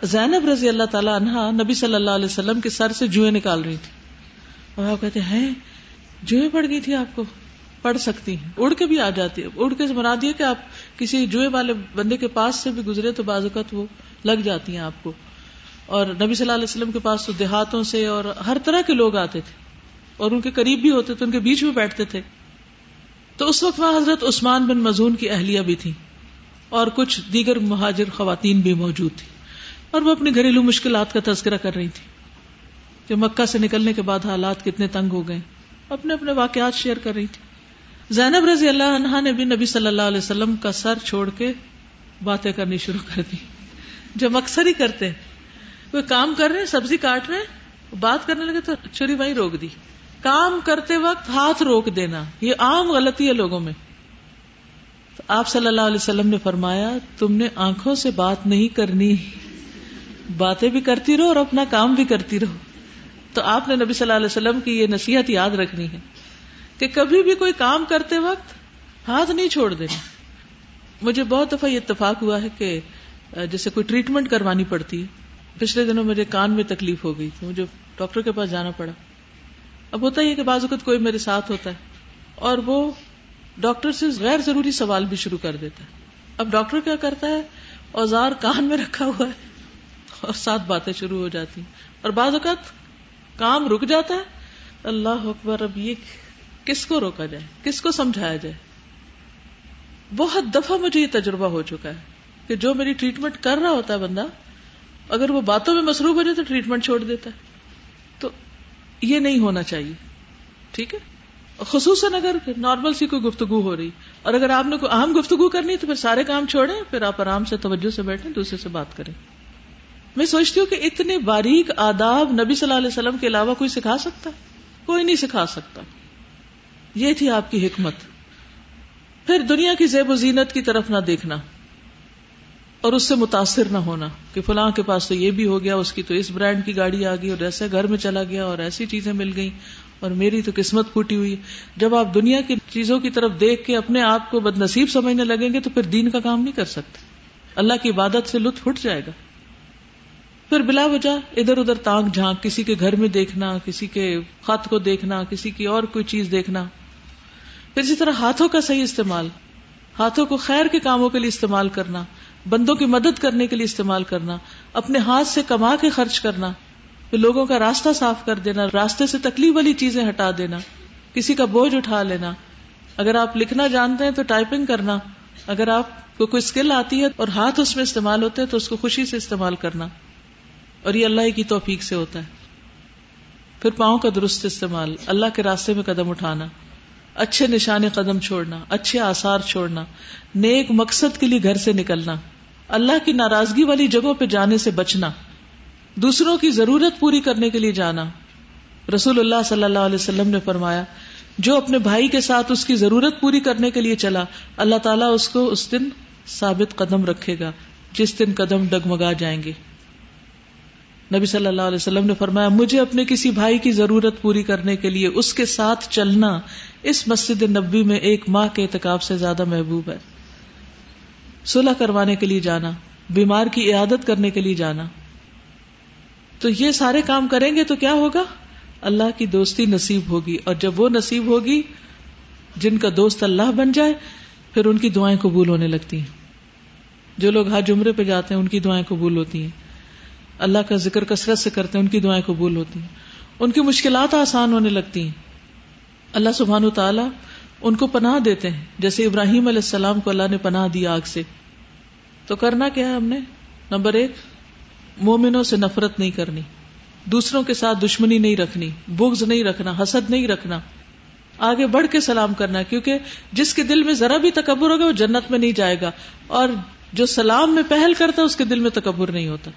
زینب رضی اللہ تعالیٰ عنہا نبی صلی اللہ علیہ وسلم کے سر سے جوئیں نکال رہی تھی۔ اور آپ کہتے ہیں جوئیں پڑ گئی تھی آپ کو؟ پڑھ سکتی ہیں۔ اڑ کے بھی آ جاتی ہے۔ اڑ کے بنا دیے کہ آپ کسی جوئے والے بندے کے پاس سے بھی گزرے تو بعض اوقات وہ لگ جاتی ہیں آپ کو۔ اور نبی صلی اللہ علیہ وسلم کے پاس تو دیہاتوں سے اور ہر طرح کے لوگ آتے تھے اور ان کے قریب بھی ہوتے تھے، ان کے بیچ میں بیٹھتے تھے۔ تو اس وقت وہاں حضرت عثمان بن مزون کی اہلیہ بھی تھی اور کچھ دیگر مہاجر خواتین بھی موجود تھی اور وہ اپنی گھریلو مشکلات کا تذکرہ کر رہی تھی کہ مکہ سے نکلنے کے بعد حالات کتنے تنگ ہو گئے۔ اپنے اپنے واقعات شیئر کر رہی تھی زینب رضی اللہ عنہا نے بھی نبی صلی اللہ علیہ وسلم کا سر چھوڑ کے باتیں کرنی شروع کر دی۔ جب اکثر ہی کرتے وہ کام کر رہے سبزی کاٹ رہے بات کرنے لگے تو چھری وہیں روک دی۔ کام کرتے وقت ہاتھ روک دینا، یہ عام غلطی ہے لوگوں میں۔ تو آپ صلی اللہ علیہ وسلم نے فرمایا، تم نے آنکھوں سے بات نہیں کرنی۔ باتیں بھی کرتی رہو اور اپنا کام بھی کرتی رہو۔ تو آپ نے نبی صلی اللہ علیہ وسلم کی یہ نصیحت یاد رکھنی ہے کہ کبھی بھی کوئی کام کرتے وقت ہاتھ نہیں چھوڑ دینا۔ مجھے بہت دفعہ یہ اتفاق ہوا ہے کہ جیسے کوئی ٹریٹمنٹ کروانی پڑتی۔ پچھلے دنوں مجھے کان میں تکلیف ہو گئی تو مجھے ڈاکٹر کے پاس جانا پڑا۔ اب ہوتا ہی کہ بعض اوقات کوئی میرے ساتھ ہوتا ہے اور وہ ڈاکٹر سے غیر ضروری سوال بھی شروع کر دیتا ہے۔ اب ڈاکٹر کیا کرتا ہے؟ اوزار کان میں رکھا ہوا ہے اور سات باتیں شروع ہو جاتی اور بعض اوقات کام رک جاتا ہے۔ اللہ اکبر، اب یہ کس کو روکا جائے؟ کس کو سمجھایا جائے؟ بہت دفعہ مجھے یہ تجربہ ہو چکا ہے کہ جو میری ٹریٹمنٹ کر رہا ہوتا ہے بندہ اگر وہ باتوں میں مصروف ہو جائے تو ٹریٹمنٹ چھوڑ دیتا ہے۔ تو یہ نہیں ہونا چاہیے۔ ٹھیک ہے؟ خصوصاً اگر نارمل سی کوئی گفتگو ہو رہی۔ اور اگر آپ نے کوئی اہم گفتگو کرنی تو پھر سارے کام چھوڑیں، پھر آپ آرام سے توجہ سے بیٹھیں، دوسرے سے بات کریں۔ میں سوچتی ہوں کہ اتنے باریک آداب نبی صلی اللہ علیہ وسلم کے علاوہ کوئی سکھا سکتا؟ کوئی نہیں سکھا سکتا۔ یہ تھی آپ کی حکمت۔ پھر دنیا کی زیب و زینت کی طرف نہ دیکھنا۔ اور اس سے متاثر نہ ہونا کہ فلاں کے پاس تو یہ بھی ہو گیا، اس کی تو اس برانڈ کی گاڑی آ گئی اور ایسے گھر میں چلا گیا اور ایسی چیزیں مل گئی اور میری تو قسمت پھوٹی ہوئی۔ جب آپ دنیا کی چیزوں کی طرف دیکھ کے اپنے آپ کو بد نصیب سمجھنے لگیں گے تو پھر دین کا کام نہیں کر سکتے۔ اللہ کی عبادت سے لطف اٹھ جائے گا۔ پھر بلا وجہ ادھر ادھر تانگ جھانک، کسی کے گھر میں دیکھنا، کسی کے خط کو دیکھنا، کسی کی اور کوئی چیز دیکھنا۔ پھر اسی طرح ہاتھوں کا صحیح استعمال، ہاتھوں کو خیر کے کاموں کے لیے استعمال کرنا۔ بندوں کی مدد کرنے کے لیے استعمال کرنا، اپنے ہاتھ سے کما کے خرچ کرنا، پھر لوگوں کا راستہ صاف کر دینا، راستے سے تکلیف والی چیزیں ہٹا دینا، کسی کا بوجھ اٹھا لینا۔ اگر آپ لکھنا جانتے ہیں تو ٹائپنگ کرنا۔ اگر آپ کو کوئی اسکل آتی ہے اور ہاتھ اس میں استعمال ہوتے ہیں تو اس کو خوشی سے استعمال کرنا۔ اور یہ اللہ کی توفیق سے ہوتا ہے۔ پھر پاؤں کا درست استعمال، اللہ کے راستے میں قدم اٹھانا۔ اچھے نشانے قدم چھوڑنا، اچھے آسار چھوڑنا، نیک مقصد کے لیے گھر سے نکلنا، اللہ کی ناراضگی والی جگہوں پہ جانے سے بچنا، دوسروں کی ضرورت پوری کرنے کے لیے جانا۔ رسول اللہ صلی اللہ علیہ وسلم نے فرمایا، جو اپنے بھائی کے ساتھ اس کی ضرورت پوری کرنے کے لیے چلا، اللہ تعالیٰ اس کو اس دن ثابت قدم رکھے گا، جس دن قدم ڈگمگا جائیں گے۔ نبی صلی اللہ علیہ وسلم نے فرمایا، مجھے اپنے کسی بھائی کی ضرورت پوری کرنے کے لیے اس کے ساتھ چلنا اس مسجد نبی میں ایک ماہ کے اعتکاب سے زیادہ محبوب ہے۔ صلح کروانے کے لیے جانا، بیمار کی عیادت کرنے کے لیے جانا۔ تو یہ سارے کام کریں گے تو کیا ہوگا؟ اللہ کی دوستی نصیب ہوگی اور جب وہ نصیب ہوگی، جن کا دوست اللہ بن جائے، پھر ان کی دعائیں قبول ہونے لگتی ہیں۔ جو لوگ ہر جمرے پہ جاتے ہیں، ان کی دعائیں قبول ہوتی ہیں۔ اللہ کا ذکر کثرت سے کرتے ہیں، ان کی دعائیں قبول ہوتی ہیں۔ ان کی مشکلات آسان ہونے لگتی ہیں۔ اللہ سبحان و تعالیٰ ان کو پناہ دیتے ہیں۔ جیسے ابراہیم علیہ السلام کو اللہ نے پناہ دی آگ سے۔ تو کرنا کیا ہے ہم نے؟ نمبر ایک، مومنوں سے نفرت نہیں کرنی۔ دوسروں کے ساتھ دشمنی نہیں رکھنی۔ بغض نہیں رکھنا، حسد نہیں رکھنا۔ آگے بڑھ کے سلام کرنا، کیونکہ جس کے دل میں ذرا بھی تکبر ہوگا، وہ جنت میں نہیں جائے گا۔ اور جو سلام میں پہل کرتا ہے، اس کے دل میں تکبر نہیں ہوتا۔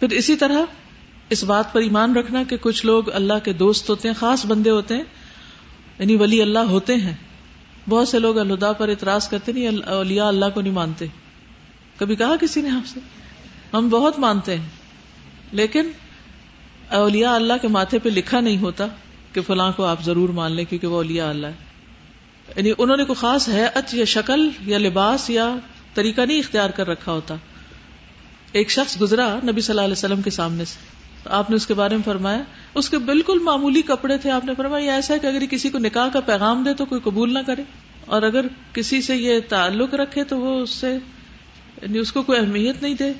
پھر اسی طرح اس بات پر ایمان رکھنا کہ کچھ لوگ اللہ کے دوست ہوتے ہیں، خاص بندے ہوتے ہیں یعنی ولی اللہ ہوتے ہیں۔ بہت سے لوگ اللہ پر اعتراض کرتے نہیں اولیاء اللہ کو نہیں مانتے۔ کبھی کہا کسی نے آپ سے؟ ہم بہت مانتے ہیں، لیکن اولیاء اللہ کے ماتھے پہ لکھا نہیں ہوتا کہ فلاں کو آپ ضرور مان لیں کیونکہ وہ اولیاء اللہ ہے یعنی انہوں نے کوئی خاص حیت یا شکل یا لباس یا طریقہ نہیں اختیار کر رکھا ہوتا۔ ایک شخص گزرا نبی صلی اللہ علیہ وسلم کے سامنے سے۔ آپ نے اس کے بارے میں فرمایا، اس کے بالکل معمولی کپڑے تھے، آپ نے فرمایا، یہ ایسا ہے کہ اگر کسی کو نکاح کا پیغام دے تو کوئی قبول نہ کرے۔ اور اگر کسی سے یہ تعلق رکھے تو وہ اس سے یعنی اس کو کوئی اہمیت نہیں دے۔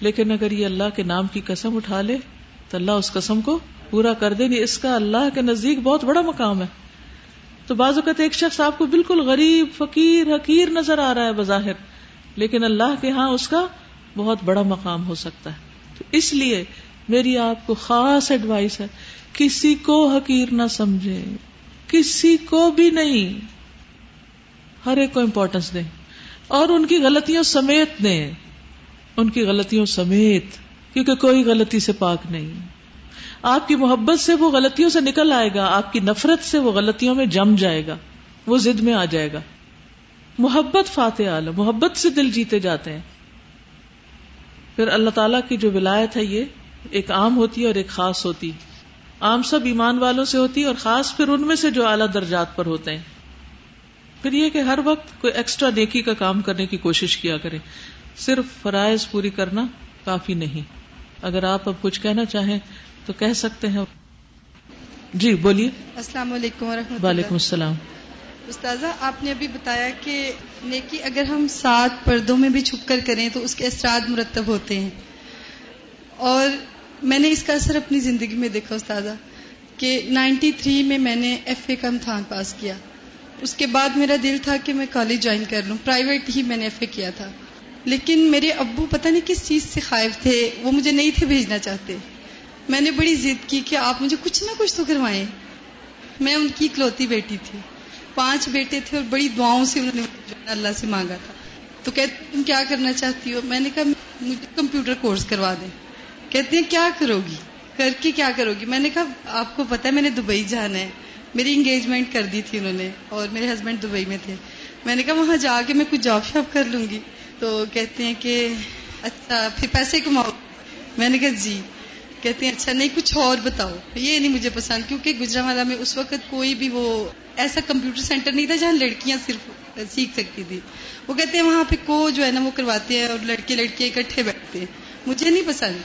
لیکن اگر یہ اللہ کے نام کی قسم اٹھا لے، تو اللہ اس قسم کو پورا کر دے۔ نہیں اس کا اللہ کے نزدیک بہت بڑا مقام ہے۔ تو بعض اوقات ایک شخص آپ کو بالکل غریب، فقیر، حقیر نظر آ رہا ہے بظاہر۔ لیکن اللہ کے ہاں اس کا بہت بڑا مقام ہو سکتا ہے۔ تو اس لیے میری آپ کو خاص ایڈوائس ہے، کسی کو حقیر نہ سمجھے، کسی کو بھی نہیں۔ ہر ایک کو امپورٹینس دیں۔ اور ان کی غلطیوں سمیت دیں۔ ان کی غلطیوں سمیت، کیونکہ کوئی غلطی سے پاک نہیں۔ آپ کی محبت سے وہ غلطیوں سے نکل آئے گا، آپ کی نفرت سے وہ غلطیوں میں جم جائے گا، وہ زد میں آ جائے گا۔ محبت فاتح عالم، محبت سے دل جیتے جاتے ہیں۔ پھر اللہ تعالیٰ کی جو ولایت ہے یہ ایک عام ہوتی ہے اور ایک خاص ہوتی عام سب ایمان والوں سے ہوتی ہے اور خاص پھر ان میں سے جو اعلیٰ درجات پر ہوتے ہیں۔ پھر یہ کہ ہر وقت کوئی ایکسٹرا نیکی کا کام کرنے کی کوشش کیا کرے۔ صرف فرائض پوری کرنا کافی نہیں۔ اگر آپ اب کچھ کہنا چاہیں تو کہہ سکتے ہیں۔ جی بولیے۔ السلام علیکم ورحمۃ وعلیکم السلام۔ استاذہ، آپ نے ابھی بتایا کہ نیکی اگر ہم سات پردوں میں بھی چھپ کر کریں تو اس کے اثرات مرتب ہوتے ہیں۔ اور میں نے اس کا اثر اپنی زندگی میں دیکھا استاذہ کہ نائنٹی تھری میں میں نے ایف اے کا امتحان پاس کیا۔ اس کے بعد میرا دل تھا کہ میں کالج جوائن کر لوں۔ پرائیویٹ ہی میں نے ایف اے کیا تھا۔ لیکن میرے ابو پتہ نہیں کس چیز سے خائف تھے، وہ مجھے نہیں تھے بھیجنا چاہتے۔ میں نے بڑی ضد کی کہ آپ مجھے کچھ نہ کچھ تو کروائیں۔ میں ان کی اکلوتی بیٹی تھی۔ پانچ بیٹے تھے اور بڑی دعاؤں سے انہوں نے اللہ سے مانگا تھا۔ تو کہتے تم کیا کرنا چاہتی ہو؟ میں نے کہا، مجھے کمپیوٹر کورس کروا دیں۔ کہتے ہیں، کیا کرو گی؟ کر کے کیا کرو گی؟ میں نے کہا، آپ کو پتا ہے، میں نے دبئی جانا ہے۔ میری انگیجمنٹ کر دی تھی انہوں نے اور میرے ہسبینڈ دبئی میں تھے۔ میں نے کہا، وہاں جا کے میں کچھ جاب شاب کر لوں گی۔ تو کہتے ہیں کہ اچھا پھر پیسے کماؤ۔ میں نے کہا جی۔ کہتے ہیں اچھا نہیں، کچھ اور بتاؤ۔ یہ نہیں مجھے پسند، کیونکہ گجرا والا میں اس وقت کوئی بھی وہ ایسا کمپیوٹر سینٹر نہیں تھا جہاں لڑکیاں صرف سیکھ سکتی تھی۔ وہ کہتے ہیں وہاں پہ کو جو ہے نا وہ کرواتے ہیں اور لڑکے لڑکیاں اکٹھے بیٹھتے ہیں۔ مجھے نہیں پسند۔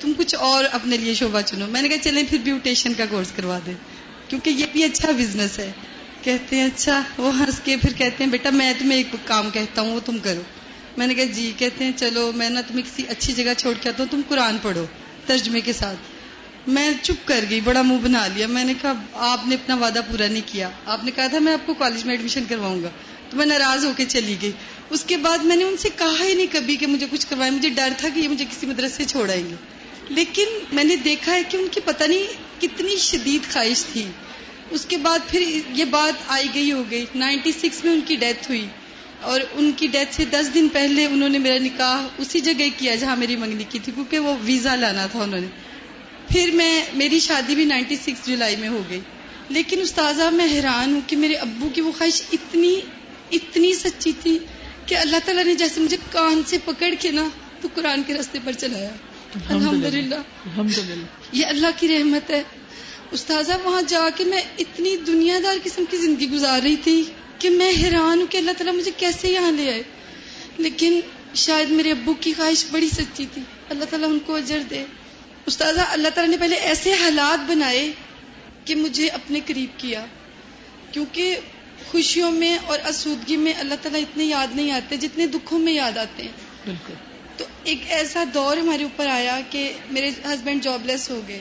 تم کچھ اور اپنے لیے شعبہ چنو۔ میں نے کہا، چلیں پھر بیوٹیشن کا کورس کروا دیں۔ کیونکہ یہ بھی اچھا بزنس ہے۔ کہتے ہیں اچھا وہ ہنس کے پھر کہتے ہیں، بیٹا، میں تمہیں ایک کام کہتا ہوں، وہ تم کرو۔ میں نے کہا جی کہتے ہیں، چلو، میں نا تمہیں کسی اچھی جگہ چھوڑ کے آتا ہوں، تم قرآن پڑھو۔ ترجمے کے ساتھ۔ میں چپ کر گئی، بڑا منہ بنا لیا۔ میں نے کہا، آپ نے اپنا وعدہ پورا نہیں کیا۔ آپ نے کہا تھا، میں آپ کو کالج میں ایڈمیشن کرواؤں گا۔ تو میں ناراض ہو کے چلی گئی۔ اس کے بعد میں نے ان سے کہا ہی نہیں کبھی کہ مجھے کچھ کروائے مجھے ڈر تھا کہ یہ مجھے کسی مدرسے چھوڑائیں گے۔ لیکن میں نے دیکھا ہے کہ ان کی پتہ نہیں کتنی شدید خواہش تھی۔ اس کے بعد پھر یہ بات آئی گئی، ہو گئی۔ نائنٹی سکس میں ان کی ڈیتھ ہوئی۔ اور ان کی ڈیتھ سے دس دن پہلے انہوں نے میرا نکاح اسی جگہ کیا جہاں میری منگنی کی تھی کیونکہ وہ ویزا لانا تھا انہوں نے۔ پھر میں میری شادی بھی نائنٹی سکس جولائی میں ہو گئی۔ لیکن استاذہ میں حیران ہوں کہ میرے ابو کی وہ خواہش اتنی اتنی سچی تھی کہ اللہ تعالیٰ نے جیسے مجھے کان سے پکڑ کے نا تو قرآن کے راستے پر چلایا۔ الحمد للہ یہ اللہ کی رحمت ہے۔ استاذہ وہاں جا کے میں اتنی دنیا دار قسم کی زندگی گزار رہی تھی۔ کہ میں حیران ہوں کہ اللہ تعالیٰ مجھے کیسے یہاں لے آئے۔ لیکن شاید میرے ابو کی خواہش بڑی سچی تھی۔ اللہ تعالیٰ ان کو اجر دے۔ استاذہ اللہ تعالیٰ نے پہلے ایسے حالات بنائے کہ مجھے اپنے قریب کیا۔ کیونکہ خوشیوں میں اور اسودگی میں اللہ تعالیٰ اتنے یاد نہیں آتے جتنے دکھوں میں یاد آتے ہیں۔ بالکل۔ تو ایک ایسا دور ہمارے اوپر آیا کہ میرے ہسبینڈ جاب لیس ہو گئے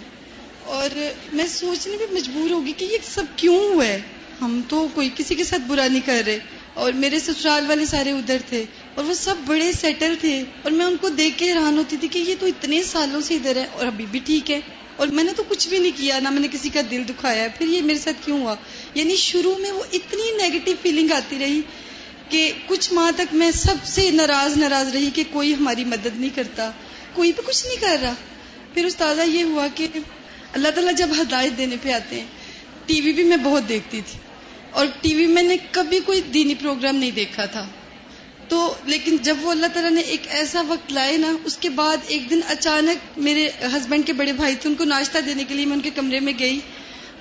اور میں سوچنے بھی مجبور ہوگی کہ یہ سب کیوں ہوا ہے؟ ہم تو کوئی کسی کے ساتھ برا نہیں کر رہے۔ اور میرے سسرال والے سارے ادھر تھے اور وہ سب بڑے سیٹل تھے۔ اور میں ان کو دیکھ کے حیران ہوتی تھی کہ یہ تو اتنے سالوں سے ادھر ہے اور ابھی بھی ٹھیک ہے۔ اور میں نے تو کچھ بھی نہیں کیا، نہ میں نے کسی کا دل دکھایا۔ پھر یہ میرے ساتھ کیوں ہوا؟ یعنی شروع میں وہ اتنی نیگیٹو فیلنگ آتی رہی کہ کچھ ماہ تک میں سب سے ناراض ناراض رہی کہ کوئی ہماری مدد نہیں کرتا، کوئی بھی کچھ نہیں کر رہا۔ پھر استاذہ یہ ہوا کہ اللہ تعالیٰ جب ہدایت دینے پہ آتے ہیں، ٹی وی بھی میں بہت دیکھتی تھی۔ اور ٹی وی میں نے کبھی کوئی دینی پروگرام نہیں دیکھا تھا۔ تو لیکن جب وہ اللہ تعالیٰ نے ایک ایسا وقت لائے نا، اس کے بعد ایک دن اچانک میرے ہسبینڈ کے بڑے بھائی تھے، ان کو ناشتہ دینے کے لیے میں ان کے کمرے میں گئی۔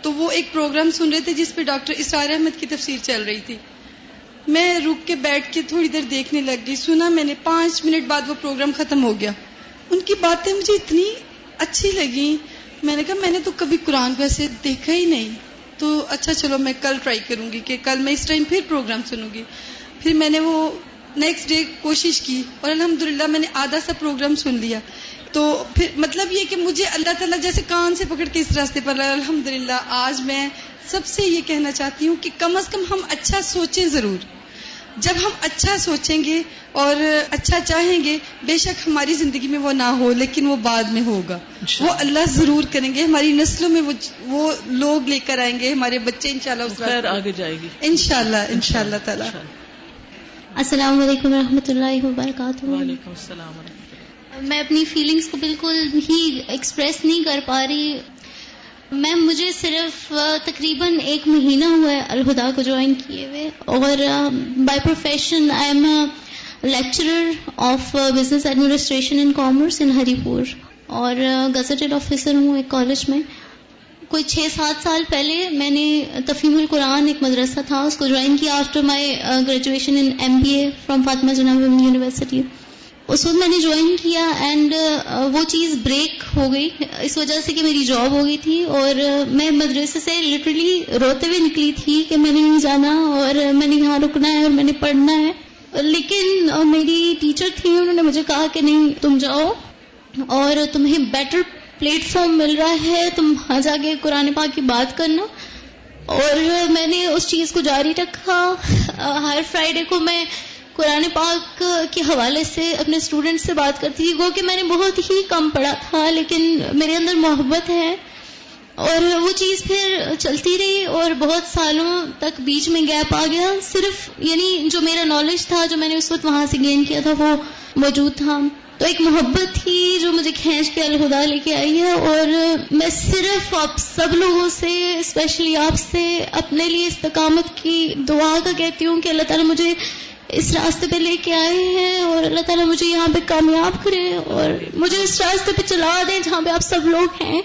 تو وہ ایک پروگرام سن رہے تھے جس پہ ڈاکٹر اسرار احمد کی تفسیر چل رہی تھی۔ میں رک کے بیٹھ کے تھوڑی دیر دیکھنے لگ گئی۔ سنا میں نے، پانچ منٹ بعد وہ پروگرام ختم ہو گیا۔ ان کی باتیں مجھے اتنی اچھی لگی میں نے کہا، میں نے تو کبھی قرآن کو ایسے دیکھا ہی نہیں۔ تو اچھا چلو میں کل ٹرائی کروں گی کہ کل میں اس ٹائم پھر پروگرام سنوں گی۔ پھر میں نے وہ نیکسٹ ڈے کوشش کی اور الحمد میں نے آدھا سا پروگرام سن لیا۔ تو پھر مطلب یہ کہ مجھے اللہ تعالیٰ جیسے کان سے پکڑ کے اس راستے پر الحمد للہ آج میں سب سے یہ کہنا چاہتی ہوں کہ کم از کم ہم اچھا سوچیں ضرور۔ جب ہم اچھا سوچیں گے اور اچھا چاہیں گے بے شک ہماری زندگی میں وہ نہ ہو لیکن وہ بعد میں ہوگا۔ وہ اللہ۔ ضرور کریں گے۔ ہماری نسلوں میں وہ لوگ لے کر آئیں گے ہمارے بچے ان شاء اللہ آگے جائے گی۔ ان شاء اللہ ان شاء اللہ تعالیٰ۔ السلام علیکم و رحمۃ اللہ وبرکاتہ۔ وعلیکم السلام میں اپنی فیلنگس کو بالکل ہی ایکسپریس نہیں کر پا رہی۔ میم مجھے صرف تقریباً ایک مہینہ ہوا ہے الہدا کو جوائن کیے ہوئے اور by profession I am a lecturer of business administration in commerce in Haripur اور گزٹڈ آفیسر ہوں ایک کالج میں۔ کوئی چھ سات سال پہلے میں نے تفہیم القرآن ایک مدرسہ تھا، اس کو جوائن کیا after my graduation in M B A from Fatima Jinnah university اس وقت میں نے جوائن کیا اینڈ uh, وہ چیز بریک ہو گئی. اس وجہ سے کہ میری جاب ہو گئی تھی اور uh, میں مدرسے سے لٹرلی روتے ہوئے نکلی تھی کہ میں نے نہیں جانا اور میں نے یہاں رکنا ہے اور میں نے پڑھنا ہے. لیکن uh, میری ٹیچر تھی، انہوں نے مجھے کہا کہ نہیں، تم جاؤ اور تمہیں بیٹر پلیٹ فارم مل رہا ہے، تم وہاں جا کے قرآن پاک کی بات کرنا. اور میں نے اس چیز کو جاری رکھا. ہر فرائیڈے کو میں قرآن پاک کے حوالے سے اپنے اسٹوڈینٹ سے بات کرتی تھی، وہ کہ میں نے بہت ہی کم پڑھا تھا، لیکن میرے اندر محبت ہے۔ اور وہ چیز پھر چلتی رہی اور بہت سالوں تک بیچ میں گیپ آ گیا۔ صرف یعنی جو میرا نالج تھا، جو میں نے اس وقت وہاں سے گین کیا تھا، وہ موجود تھا۔ تو ایک محبت تھی جو مجھے کھینچ کے الہدا لے کے آئی ہے۔ اور میں صرف آپ سب لوگوں سے اسپیشلی آپ سے، اپنے لیے استقامت کی دعا کا کہتی ہوں کہ اللہ تعالیٰ مجھے اس راستے پہ لے کے آئے ہیں اور اللہ تعالیٰ مجھے یہاں پہ کامیاب کرے اور مجھے اس راستے پہ چلا دیں جہاں پہ آپ سب لوگ ہیں۔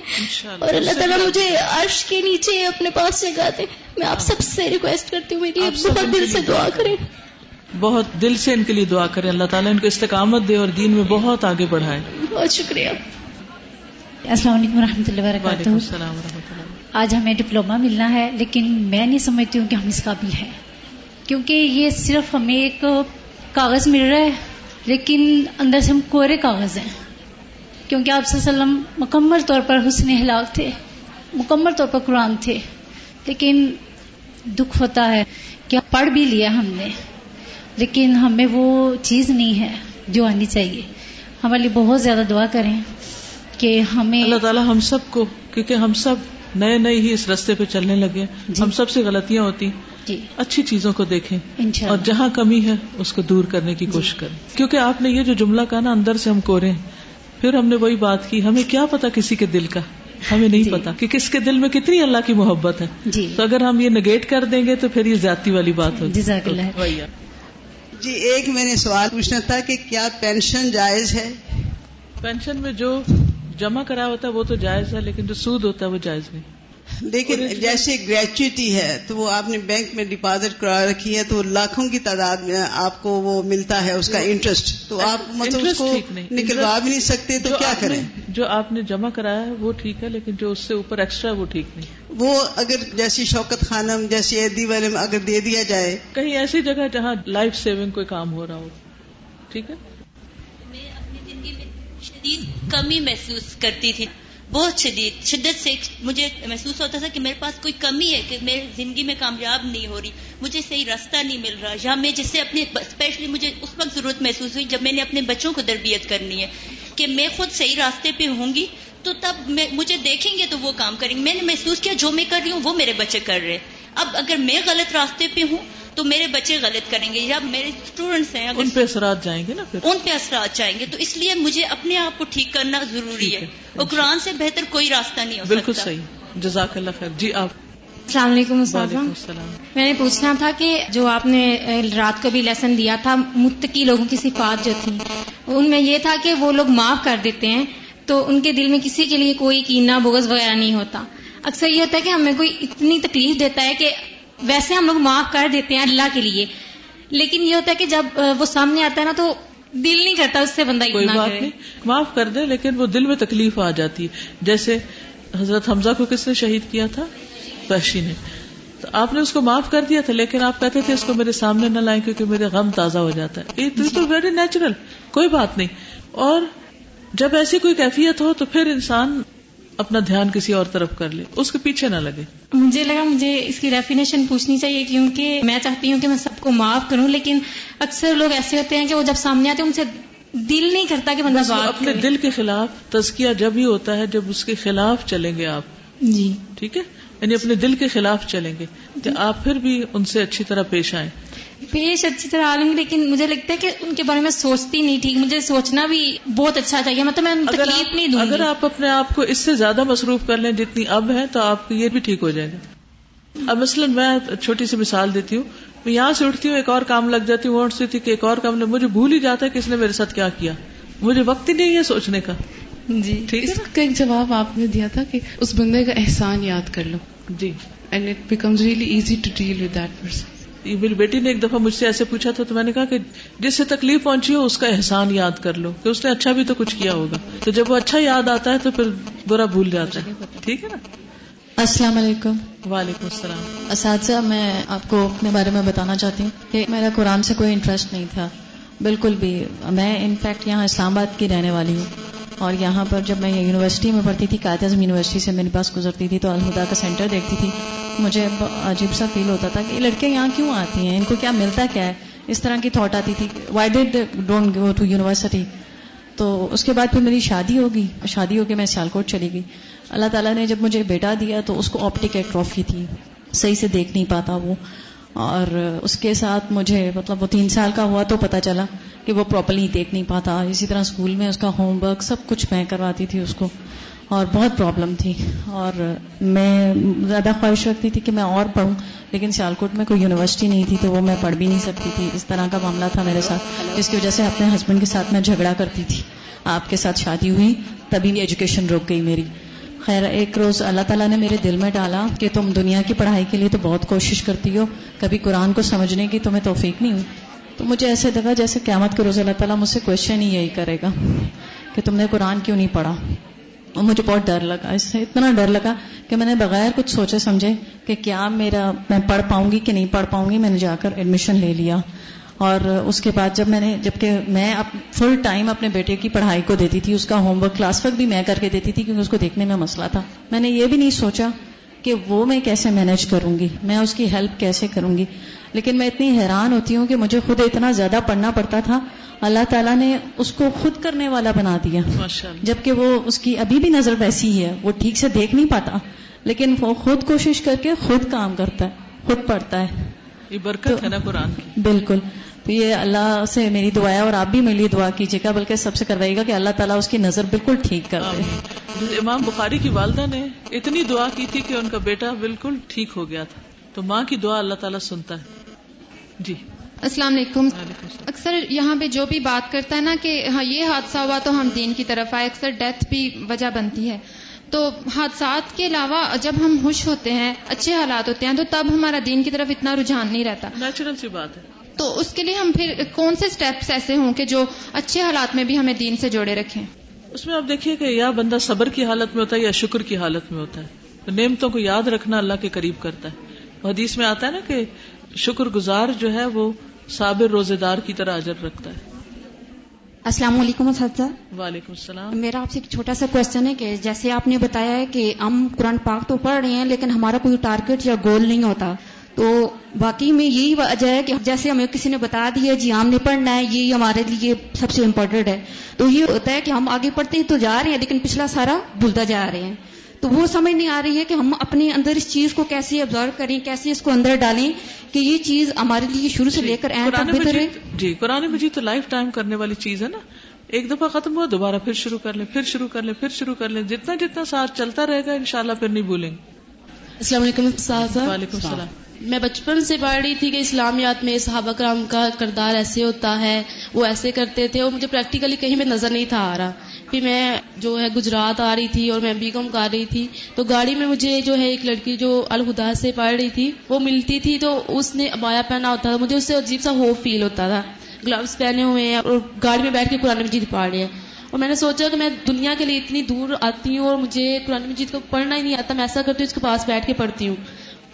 اور اللہ تعالیٰ مجھے عرش کے نیچے اپنے پاس جگہ دیں۔ میں آپ سب سے ریکویسٹ کرتی ہوں میری بہت دل سے دعا کریں۔ بہت دل سے ان کے لیے دعا کریں۔ اللہ تعالیٰ ان کو استقامت دے اور دین میں بہت آگے بڑھائے بہت شکریہ۔ السلام علیکم و رحمۃ اللہ وبرکاتہ۔ السلام اللہ۔ آج ہمیں ڈپلوما ملنا ہے لیکن میں نہیں سمجھتی ہوں کہ ہم اس قابل ہیں۔ کیونکہ یہ صرف ہمیں ایک کاغذ مل رہا ہے لیکن اندر سے ہم کوئرے کاغذ ہیں۔ کیونکہ آپ صلی اللہ علیہ وسلم مکمل طور پر حسن ہلاک تھے مکمل طور پر قرآن تھے۔ لیکن دکھ ہوتا ہے کہ پڑھ بھی لیا ہم نے لیکن ہمیں وہ چیز نہیں ہے جو آنی چاہیے۔ ہمارے لیے بہت زیادہ دعا کریں کہ ہمیں اللہ تعالیٰ ہم سب کو کیونکہ ہم سب نئے نئے ہی اس رستے پہ چلنے لگے۔ جی۔ ہم سب سے غلطیاں ہوتی۔ جی۔ اچھی چیزوں کو دیکھیں۔ اور جہاں کمی ہے اس کو دور کرنے کی جی۔ کوشش کریں۔ کیونکہ آپ نے یہ جو جملہ کہا نا اندر سے ہم کورے ہیں پھر ہم نے وہی بات کی ہمیں کیا پتا کسی کے دل کا؟ ہمیں نہیں جی۔ پتا کہ کس کے دل میں کتنی اللہ کی محبت ہے۔ جی۔ تو اگر ہم یہ نگیٹ کر دیں گے تو پھر یہ زیادتی والی بات ہوگی۔ جی ایک میں نے سوال پوچھنا تھا کہ کیا پینشن جائز ہے؟ پینشن میں جو جمع کرا ہوتا ہے وہ تو جائز ہے لیکن جو سود ہوتا ہے وہ جائز نہیں۔ لیکن جیسے گریچوٹی ہے تو وہ آپ نے بینک میں ڈپازٹ کرا رکھی ہے تو لاکھوں کی تعداد میں آپ کو وہ ملتا ہے اس کا انٹرسٹ تو آپ مطلب اس کو نکلوا بھی نہیں سکتے تو کیا کریں؟ جو آپ نے جمع کرایا ہے وہ ٹھیک ہے لیکن جو اس سے اوپر ایکسٹرا وہ ٹھیک نہیں وہ اگر جیسی شوکت خانم جیسی ایدی والے میں اگر دے دیا جائے۔ کہیں ایسی جگہ جہاں لائف سیونگ کوئی کام ہو رہا ہو۔ ٹھیک ہے؟ میں اپنی زندگی میں شدید کمی محسوس کرتی تھی۔ بہت شدید، شدت سے مجھے محسوس ہوتا تھا کہ میرے پاس کوئی کمی ہے، کہ میری زندگی میں کامیاب نہیں ہو رہی، مجھے صحیح راستہ نہیں مل رہا۔ یا میں جس سے اپنے اسپیشلی مجھے اس وقت ضرورت محسوس ہوئی جب میں نے اپنے بچوں کو تربیت کرنی ہے، کہ میں خود صحیح راستے پہ ہوں گی تو تب مجھے دیکھیں گے تو وہ کام کریں گے۔ میں نے محسوس کیا جو میں کر رہی ہوں وہ میرے بچے کر رہے۔ اب اگر میں غلط راستے پہ ہوں تو میرے بچے غلط کریں گے یا میرے اسٹوڈینٹس ہیں ان پہ اثرات جائیں گے نا پھر؟ ان پہ اثرات جائیں گے تو اس لیے مجھے اپنے آپ کو ٹھیک کرنا ضروری ہے اور قرآن سے بہتر کوئی راستہ نہیں ہو بالکل صحیح۔ جزاک اللہ خیر۔ جی آپ۔ السلام علیکم السلام۔ میں نے پوچھنا تھا کہ جو آپ نے رات کو بھی لیسن دیا تھا متقی لوگوں کی صفات جو تھی ان میں یہ تھا کہ وہ لوگ معاف کر دیتے ہیں تو ان کے دل میں کسی کے لیے کوئی کینا بغض وغیرہ نہیں ہوتا۔ اکثر یہ ہوتا ہے کہ ہمیں کوئی اتنی تکلیف دیتا ہے کہ ویسے ہم لوگ معاف کر دیتے ہیں اللہ کے لیے لیکن یہ ہوتا ہے کہ جب وہ سامنے آتا ہے نا تو دل نہیں کرتا اس سے بندہ کوئی بات نہیں معاف کر دے لیکن وہ دل میں تکلیف آ جاتی ہے۔ جیسے حضرت حمزہ کو کس نے شہید کیا تھا؟ پیشی نے۔ تو آپ نے اس کو معاف کر دیا تھا لیکن آپ کہتے تھے اس کو میرے سامنے نہ لائیں کیونکہ میرے غم تازہ ہو جاتا ہے۔ تو ویری نیچرل کوئی بات نہیں۔ اور جب ایسی کوئی کیفیت ہو تو پھر انسان اپنا دھیان کسی اور طرف کر لے اس کے پیچھے نہ لگے۔ مجھے لگا مجھے اس کی ڈیفینیشن پوچھنی چاہیے کیونکہ میں چاہتی ہوں کہ میں سب کو معاف کروں لیکن اکثر لوگ ایسے ہوتے ہیں کہ وہ جب سامنے آتے ہیں ان سے دل نہیں کرتا کہ بندہ بات اپنے دل کے خلاف تزکیہ جب ہی ہوتا ہے جب اس کے خلاف چلیں گے آپ۔ جی۔ ٹھیک ہے؟ یعنی اپنے دل کے خلاف چلیں گے کہ آپ پھر بھی ان سے اچھی طرح پیش آئیں۔ پیش اچھی طرح آ گی لیکن مجھے لگتا ہے کہ ان کے بارے میں سوچتی نہیں ٹھیک مجھے سوچنا بھی بہت اچھا چاہیے مطلب میں تکلیف نہیں دوں اگر آپ اپنے آپ کو اس سے زیادہ مصروف کر لیں جتنی اب ہے تو آپ کو یہ بھی ٹھیک ہو جائے گا۔ اب مثلاً میں چھوٹی سی مثال دیتی ہوں۔ میں یہاں سے اٹھتی ہوں ایک اور کام لگ جاتی ہوں تھی کہ ایک اور کام مجھے بھول ہی جاتا ہے کہ اس نے میرے ساتھ کیا کیا۔ مجھے وقت ہی نہیں ہے سوچنے کا۔ جی۔ اس کا ایک جواب آپ نے دیا تھا کہ اس بندے کا احسان یاد کر لو۔ جی۔ And it becomes really easy to deal with that person میری بیٹی نے ایک دفعہ مجھ سے ایسے پوچھا تھا تو میں نے کہا کہ جس سے تکلیف پہنچی ہو اس کا احسان یاد کر لو کہ اس نے اچھا بھی تو کچھ کیا ہوگا۔ تو جب وہ اچھا یاد آتا ہے تو پھر برا بھول جاتا ہے۔ ٹھیک ہے نا؟ السلام علیکم۔ وعلیکم السلام۔ اساتذہ میں آپ کو اپنے بارے میں بتانا چاہتی ہوں کہ میرا قرآن سے کوئی انٹرسٹ نہیں تھا۔ بالکل بھی۔ میں انفیکٹ یہاں اسلام آباد کی رہنے والی ہوں۔ اور یہاں پر جب میں یونیورسٹی میں پڑھتی تھی قائد اعظم یونیورسٹی سے میرے پاس گزرتی تھی تو الہدا کا سینٹر دیکھتی تھی۔ مجھے عجیب سا فیل ہوتا تھا کہ لڑکے یہاں کیوں آتی ہیں؟ ان کو کیا ملتا کیا ہے؟ اس طرح کی تھاٹ آتی تھی. Why dad don't go to university تو اس کے بعد پھر میری شادی ہوگی شادی ہو کے میں سیالکوٹ چلی گئی. اللہ تعالیٰ نے جب مجھے بیٹا دیا تو اس کو آپٹک ایکٹرافی تھی. صحیح سے دیکھ نہیں پاتا وہ. اور اس کے ساتھ مجھے مطلب وہ تین سال کا ہوا تو پتا چلا کہ وہ پراپرلی دیکھ نہیں پاتا. اسی طرح اسکول میں اس کا ہوم ورک سب کچھ میں کرواتی تھی اس کو. اور بہت پرابلم تھی اور میں زیادہ خواہش رکھتی تھی کہ میں اور پڑھوں، لیکن سیالکوٹ میں کوئی یونیورسٹی نہیں تھی تو وہ میں پڑھ بھی نہیں سکتی تھی۔ اس طرح کا معاملہ تھا میرے ساتھ، جس کی وجہ سے اپنے ہسبینڈ کے ساتھ میں جھگڑا کرتی تھی۔ آپ کے ساتھ شادی ہوئی، تبھی بھی ایجوکیشن رک گئی میری۔ خیر، ایک روز اللہ تعالیٰ نے میرے دل میں ڈالا کہ تم دنیا کی پڑھائی کے لیے تو بہت کوشش کرتی ہو، کبھی قرآن کو سمجھنے کی تمہیں توفیق نہیں ہوئی۔ تو مجھے ایسے لگا جیسے قیامت کے روز اللہ تعالیٰ مجھ سے کوشچن ہی یہی کرے گا کہ تم نے قرآن کیوں نہیں پڑھا؟ اور مجھے بہت ڈر لگا، اس سے اتنا ڈر لگا کہ میں نے بغیر کچھ سوچے سمجھے کہ کیا میرا میں پڑھ پاؤں گی کہ نہیں پڑھ پاؤں گی، میں نے جا کر ایڈمیشن لے لیا۔ اور اس کے بعد جب میں نے جبکہ میں فل ٹائم اپنے بیٹے کی پڑھائی کو دیتی تھی، اس کا ہوم ورک کلاس ورک بھی میں کر کے دیتی تھی کیونکہ اس کو دیکھنے میں مسئلہ تھا۔ میں نے یہ بھی نہیں سوچا کہ وہ میں کیسے مینج کروں گی؟ میں اس کی ہیلپ کیسے کروں گی؟ لیکن میں اتنی حیران ہوتی ہوں کہ مجھے خود اتنا زیادہ پڑھنا پڑتا تھا۔ اللہ تعالیٰ نے اس کو خود کرنے والا بنا دیا۔ جبکہ وہ اس کی ابھی بھی نظر ویسی ہی ہے۔ وہ ٹھیک سے دیکھ نہیں پاتا۔ لیکن وہ خود کوشش کر کے خود کام کرتا ہے خود پڑھتا ہے۔ یہ برکت ہے نا قرآن کی۔ بالکل۔ یہ اللہ سے میری دعا ہے اور آپ بھی میری دعا کیجیے گا بلکہ سب سے کروائیے گا کہ اللہ تعالیٰ اس کی نظر بالکل ٹھیک کر دے۔ امام بخاری کی والدہ نے اتنی دعا کی تھی کہ ان کا بیٹا بالکل ٹھیک ہو گیا تھا۔ تو ماں کی دعا اللہ تعالیٰ سنتا ہے۔ جی۔ السلام علیکم۔ اکثر یہاں پہ جو بھی بات کرتا ہے نا کہ ہاں یہ حادثہ ہوا تو ہم دین کی طرف آئے اکثر ڈیتھ بھی وجہ بنتی ہے۔ تو حادثات کے علاوہ جب ہم خوش ہوتے ہیں اچھے حالات ہوتے ہیں تو تب ہمارا دین کی طرف اتنا رجحان نہیں رہتا۔ نیچرل سی بات ہے۔ تو اس کے لیے ہم پھر کون سے سٹیپس ایسے ہوں کہ جو اچھے حالات میں بھی ہمیں دین سے جوڑے رکھیں؟ اس میں آپ دیکھیے کہ یا بندہ صبر کی حالت میں ہوتا ہے یا شکر کی حالت میں ہوتا ہے۔ نعمتوں کو یاد رکھنا اللہ کے قریب کرتا ہے۔ حدیث میں آتا ہے نا کہ شکر گزار جو ہے وہ صابر روزے دار کی طرح اجر رکھتا ہے۔ السلام علیکم اساتذہ۔ وعلیکم السلام۔ میرا آپ سے ایک چھوٹا سا کوشچن ہے کہ جیسے آپ نے بتایا ہے کہ ہم قرآن پاک تو پڑھ رہے ہیں لیکن ہمارا کوئی ٹارگیٹ یا گول نہیں ہوتا۔ تو باقی میں یہی وجہ ہے کہ جیسے ہمیں کسی نے بتا دیا جی ہم نے پڑھنا ہے یہ ہمارے لیے سب سے امپورٹنٹ ہے۔ تو یہ ہوتا ہے کہ ہم آگے پڑھتے ہیں تو جا رہے ہیں لیکن پچھلا سارا بھولتا جا رہے ہیں۔ تو وہ سمجھ نہیں آ رہی ہے کہ ہم اپنے اندر اس چیز کو کیسے آبزرو کریں کیسے اس کو اندر ڈالیں کہ یہ چیز ہمارے لیے شروع سے لے کر جی قرآن مجید تو لائف ٹائم کرنے والی چیز ہے نا۔ ایک دفعہ ختم ہوا دوبارہ پھر شروع کر لیں پھر شروع کر لیں پھر شروع کر لیں۔ جتنا جتنا ساتھ چلتا رہے گا انشاءاللہ پھر نہیں بھولیں گے۔ السلام علیکم وعلیکم السلام۔ میں بچپن سے پڑھ رہی تھی کہ اسلامیات میں صحابہ کرام کا کردار ایسے ہوتا ہے، وہ ایسے کرتے تھے اور مجھے پریکٹیکلی کہیں میں نظر نہیں تھا آ رہا۔ پھر میں جو ہے گجرات آ رہی تھی اور میں بی کام کر رہی تھی، تو گاڑی میں مجھے جو ہے ایک لڑکی جو الخدا سے پڑھ رہی تھی، وہ ملتی تھی، تو اس نے ابایا پہنا ہوتا تھا۔ مجھے اس سے عجیب سا ہوپ فیل ہوتا تھا۔ گلوز پہنے ہوئے ہیں اور گاڑی میں بیٹھ کے قرآن مجید پڑھ رہے ہیں۔ اور میں نے سوچا کہ میں دنیا کے لیے اتنی دور آتی ہوں اور مجھے قرآن مجید کو پڑھنا ہی نہیں آتا، میں ایسا کرتی ہوں اس کے پاس بیٹھ کے پڑھتی ہوں۔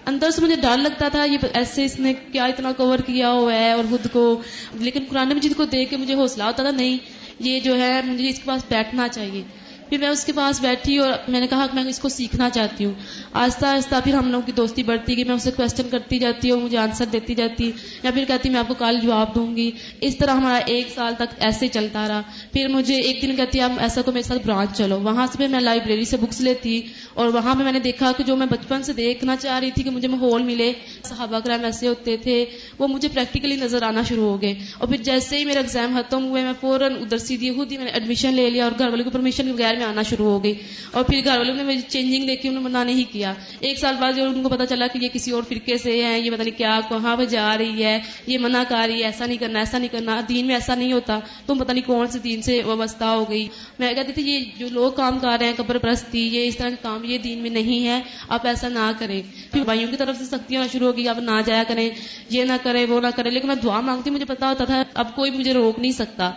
اندر سے مجھے ڈر لگتا تھا، یہ ایسے اس نے کیا اتنا کور کیا ہوا ہے اور خود کو۔ لیکن قرآن مجید کو دیکھ کے مجھے حوصلہ ہوتا تھا، نہیں، یہ جو ہے، مجھے اس کے پاس بیٹھنا چاہیے۔ پھر میں اس کے پاس بیٹھی اور میں نے کہا کہ میں اس کو سیکھنا چاہتی ہوں۔ آہستہ آہستہ پھر ہم لوگوں کی دوستی بڑھتی گئی، میں اسے کوشچن کرتی جاتی ہوں، مجھے آنسر دیتی جاتی، یا پھر کہتی میں آپ کو کل جواب دوں گی۔ اس طرح ہمارا ایک سال تک ایسے چلتا رہا۔ پھر مجھے ایک دن کہتی آپ ایسا تو میرے ساتھ برانچ چلو۔ وہاں سے میں لائبریری سے بکس لیتی اور وہاں پہ میں نے دیکھا کہ جو میں بچپن سے دیکھنا چاہ رہی تھی کہ مجھے ماحول ملے۔ صحابہ کرام ایسے ہوتے تھے، وہ مجھے پریکٹیکلی نظر آنا شروع ہو گئے۔ اور پھر جیسے ہی میرا ایگزام ختم ہوئے، میں فوراً ادھر سیدھی خود ہی میں نے ایڈمیشن لے لیا اور گھر والے کو پرمیشن کے بغیر میں آنا شروع ہو گئی۔ اور پھر گھر والوں نے مجھے چینجنگ دیکھی، انہوں نے منع نہیں کیا۔ ایک سال بعد جب ان کو پتا چلا کہ یہ کسی اور فرقے سے ہے یہ پتا نہیں کیا، کہاں پہ جا رہی ہے، یہ منع کر رہی ہے، ایسا نہیں کرنا، ایسا نہیں کرنا۔ دین میں ایسا نہیں ہوتا۔ تم پتا نہیں کون سے دین سے وابستہ ہو گئی۔ میں کہتی تھی، یہ جو لوگ کام کر رہے ہیں، قبر پرستی، یہ اس طرح کے کام یہ دین میں نہیں ہے آپ ایسا نہ کریں۔ پھر بھائیوں کی طرف سے سختی ہونا شروع ہوگی آپ نہ جایا کریں، یہ نہ کرے وہ نہ کرے لیکن میں دعا مانگتی مجھے پتا ہوتا تھا، اب کوئی مجھے روک نہیں سکتا۔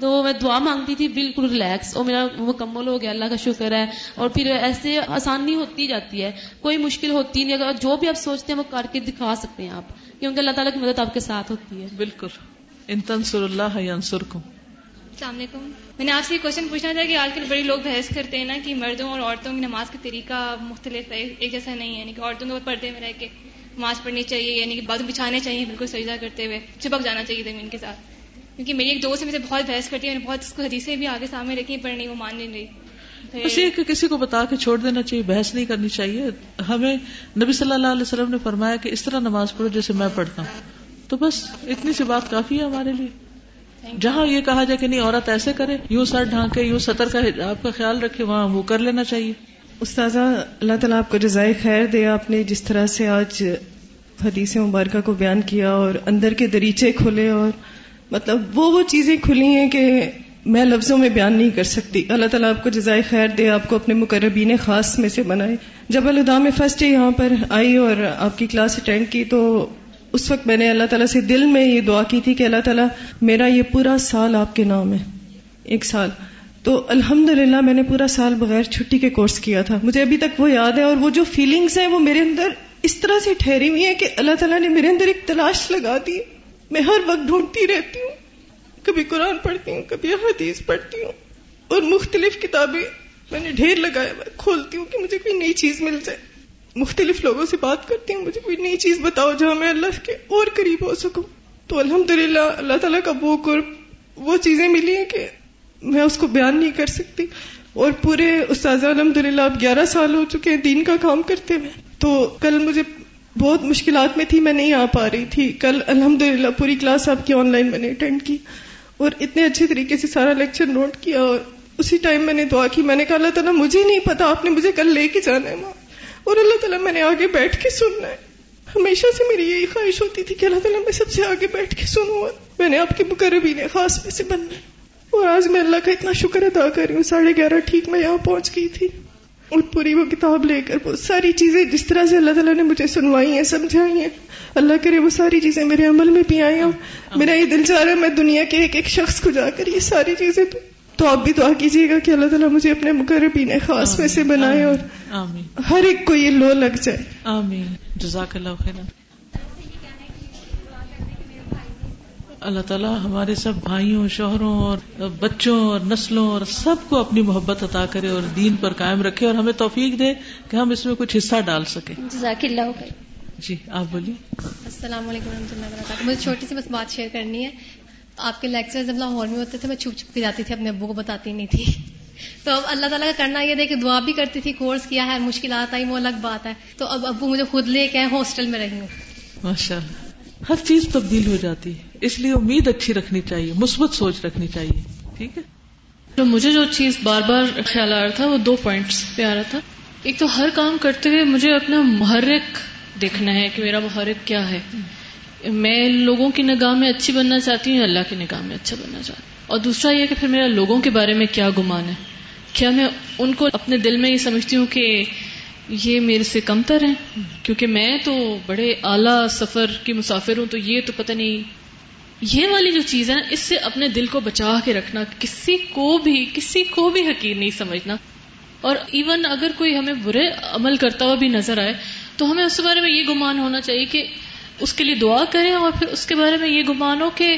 تو میں دعا مانگتی تھی بالکل ریلیکس اور میرا مکمل ہو گیا اللہ کا شکر ہے۔ اور پھر ایسے آسانی ہوتی جاتی ہے کوئی مشکل ہوتی نہیں۔ اگر جو بھی آپ سوچتے ہیں وہ کر کے دکھا سکتے ہیں آپ کیونکہ اللہ تعالیٰ کی مدد آپ کے ساتھ ہوتی ہے۔ بالکل۔ ان تنصر اللہ کو السلام علیکم۔ میں نے آپ سے یہ کوشچن پوچھنا تھا کہ آج کل بڑے لوگ بحث کرتے ہیں نا کہ مردوں اور عورتوں کی نماز کا طریقہ مختلف ہے ایک جیسا نہیں ہے یعنی کہ عورتوں کو پردے میں رہ کے نماز پڑھنی چاہیے یعنی کہ بادل بچھانے چاہیے بالکل سجدہ کرتے ہوئے چپک جانا چاہیے زمین کے ساتھ۔ کیونکہ میری ایک دوست سے بہت بحث کرتی ہے میں نے بہت اس کو حدیثیں بھی آگے سامنے رکھی پڑھنی وہ مان نہیں رہی۔ بس یہ کہ کسی کو بتا کے چھوڑ دینا چاہیے بحث نہیں کرنی چاہیے۔ ہمیں نبی صلی اللہ علیہ وسلم نے فرمایا کہ اس طرح نماز پڑھو جیسے میں پڑھتا ہوں۔ تو بس اتنی سی بات کافی ہے ہمارے لیے۔ جہاں یہ کہا جائے کہ نہیں عورت ایسے کرے یوں سر ڈھانکے یوں سطر کا آپ کا خیال رکھے وہاں وہ کر لینا چاہیے۔ استاذہ اللہ تعالیٰ آپ کو جزائے خیر دے۔ آپ نے جس طرح سے آج حدیث مبارکہ کو بیان کیا اور اندر کے دریچے کھلے اور مطلب وہ وہ چیزیں کھلی ہیں کہ میں لفظوں میں بیان نہیں کر سکتی۔ اللہ تعالیٰ آپ کو جزائے خیر دے، آپ کو اپنے مقربین خاص میں سے بنائے۔ جب الدا میں فرسٹ یہاں پر آئی اور آپ کی کلاس اٹینڈ کی، تو اس وقت میں نے اللہ تعالیٰ سے دل میں یہ دعا کی تھی کہ اللہ تعالیٰ میرا یہ پورا سال آپ کے نام ہے۔ ایک سال۔ تو الحمد للہ میں نے پورا سال بغیر چھٹی کے کورس کیا تھا۔ مجھے ابھی تک وہ یاد ہے اور وہ جو فیلنگس ہیں وہ میرے اندر اس طرح سے ٹھہری ہوئی ہے کہ اللہ تعالیٰ نے میرے اندر ایک تلاش لگا دی۔ میں ہر وقت ڈھونڈتی رہتی ہوں۔ کبھی قرآن پڑھتی ہوں، کبھی حدیث پڑھتی ہوں۔ اور مختلف کتابیں میں نے ڈھیر لگایا کھولتی ہوں کہ مجھے کوئی نئی چیز مل جائے۔ مختلف لوگوں سے بات کرتی ہوں، مجھے کوئی نئی چیز بتاؤ جہاں میں اللہ کے اور قریب ہو سکوں۔ تو الحمد للہ اللہ تعالیٰ کا وہ قرب، وہ چیزیں ملی ہیں کہ میں اس کو بیان نہیں کر سکتی۔ اور پورے استاذ الحمد للہ اب گیارہ سال ہو چکے ہیں، دین کا کام کرتے ہوئے۔ تو کل مجھے بہت مشکلات میں تھی، میں نہیں آ پا رہی تھی۔ کل الحمد للہ پوری کلاس آپ کی آن لائن میں نے اٹینڈ کی اور اتنے اچھے طریقے سے سارا لیکچر نوٹ کیا اور اسی ٹائم میں نے دعا کی۔ میں نے کہا، اللہ تعالیٰ، مجھے نہیں پتا آپ نے مجھے کل لے کے جانا ہے ماں۔ اور اللہ تعالیٰ، میں نے آگے بیٹھ کے سننا ہے۔ ہمیشہ سے میری یہی خواہش ہوتی تھی کہ اللہ تعالیٰ، میں سب سے آگے بیٹھ کے سنوں۔ اور میں نے آپ کے مقربین خاص میں سے بننا اور آج میں اللہ کا اتنا شکر ادا کر رہی ہوں۔ ساڑھے گیارہ ٹھیک میں یہاں پہنچ گئی تھی۔ اور پوری وہ کتاب لے کر وہ ساری چیزیں جس طرح سے اللہ تعالیٰ نے مجھے سنوائی ہیں سمجھائی ہیں۔ اللہ کرے وہ ساری چیزیں میرے عمل میں بھی آئی ہوں میرا یہ دل چاہ رہا ہے میں دنیا کے ایک ایک شخص کو جا کر یہ ساری چیزیں تو تو آپ بھی دعا کیجیے گا کہ اللہ تعالیٰ مجھے اپنے مقربین خاص میں سے بنائے اور ہر ایک کو یہ لو لگ جائے۔ آمین۔ جزاک اللہ خیر اللہ تعالیٰ ہمارے سب بھائیوں شوہروں اور بچوں اور نسلوں اور سب کو اپنی محبت عطا کرے اور دین پر قائم رکھے اور ہمیں توفیق دے کہ ہم اس میں کچھ حصہ ڈال سکیں۔ جزاک اللہ جی آپ بولیے۔ السلام علیکم و رحمۃ اللہ وبرکاتہ۔ مجھے چھوٹی سی بس بات شیئر کرنی ہے۔ آپ کے لیکچر جب لاہور میں ہوتے تھے میں چھپ چھپ کے جاتی تھی اپنے ابو کو بتاتی نہیں تھی۔ تو اب اللہ تعالیٰ کا کرنا یہ تھا کہ دعا بھی کرتی تھی کورس کیا ہے مشکلات آئی وہ الگ بات ہے۔ تو اب ابو مجھے خود لے کے ہاسٹل میں رہی ہوں۔ ماشاء اللہ ہر چیز تبدیل ہو جاتی ہے۔ اس لیے امید اچھی رکھنی چاہیے، مثبت سوچ رکھنی چاہیے، ٹھیک ہے؟ تو مجھے جو چیز بار بار خیال آ رہا تھا، وہ دو پوائنٹس پہ آ رہا تھا۔ ایک تو ہر کام کرتے ہوئے مجھے اپنا محرک دیکھنا ہے کہ میرا محرک کیا ہے۔ میں لوگوں کی نگاہ میں اچھی بننا چاہتی ہوں اللہ کی نگاہ میں اچھا بننا چاہتی ہوں؟ اور دوسرا یہ کہ پھر میرا لوگوں کے بارے میں کیا گمان ہے؟ کیا میں ان کو اپنے دل میں یہ سمجھتی ہوں کہ یہ میرے سے کم تر ہیں؟ کیونکہ میں تو بڑے اعلی سفر کی مسافر ہوں، تو یہ تو پتہ نہیں یہ والی جو چیز ہے نا، اس سے اپنے دل کو بچا کے رکھنا، کسی کو بھی، کسی کو بھی حقیر نہیں سمجھنا۔ اور ایون اگر کوئی ہمیں برے عمل کرتا ہوا بھی نظر آئے، تو ہمیں اس بارے میں یہ گمان ہونا چاہیے کہ اس کے لیے دعا کریں اور پھر اس کے بارے میں یہ گمان ہو کہ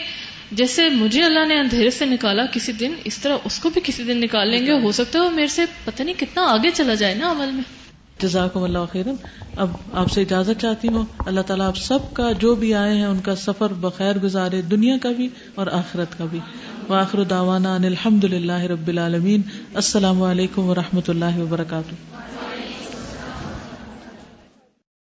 جیسے مجھے اللہ نے اندھیرے سے نکالا کسی دن، اس طرح اس کو بھی کسی دن نکال لیں گے، ہو سکتا ہے وہ میرے سے پتہ نہیں کتنا آگے چلا جائے نا عمل میں۔ جزاکم اللہ خیرن۔ اب آپ سے اجازت چاہتی ہوں، اللہ تعالیٰ آپ سب کا جو بھی آئے ہیں، ان کا سفر بخیر گزارے، دنیا کا بھی اور آخرت کا بھی۔ واخر داوانا الحمد للہ رب العالمین۔ السلام علیکم و رحمۃ اللہ وبرکاتہ۔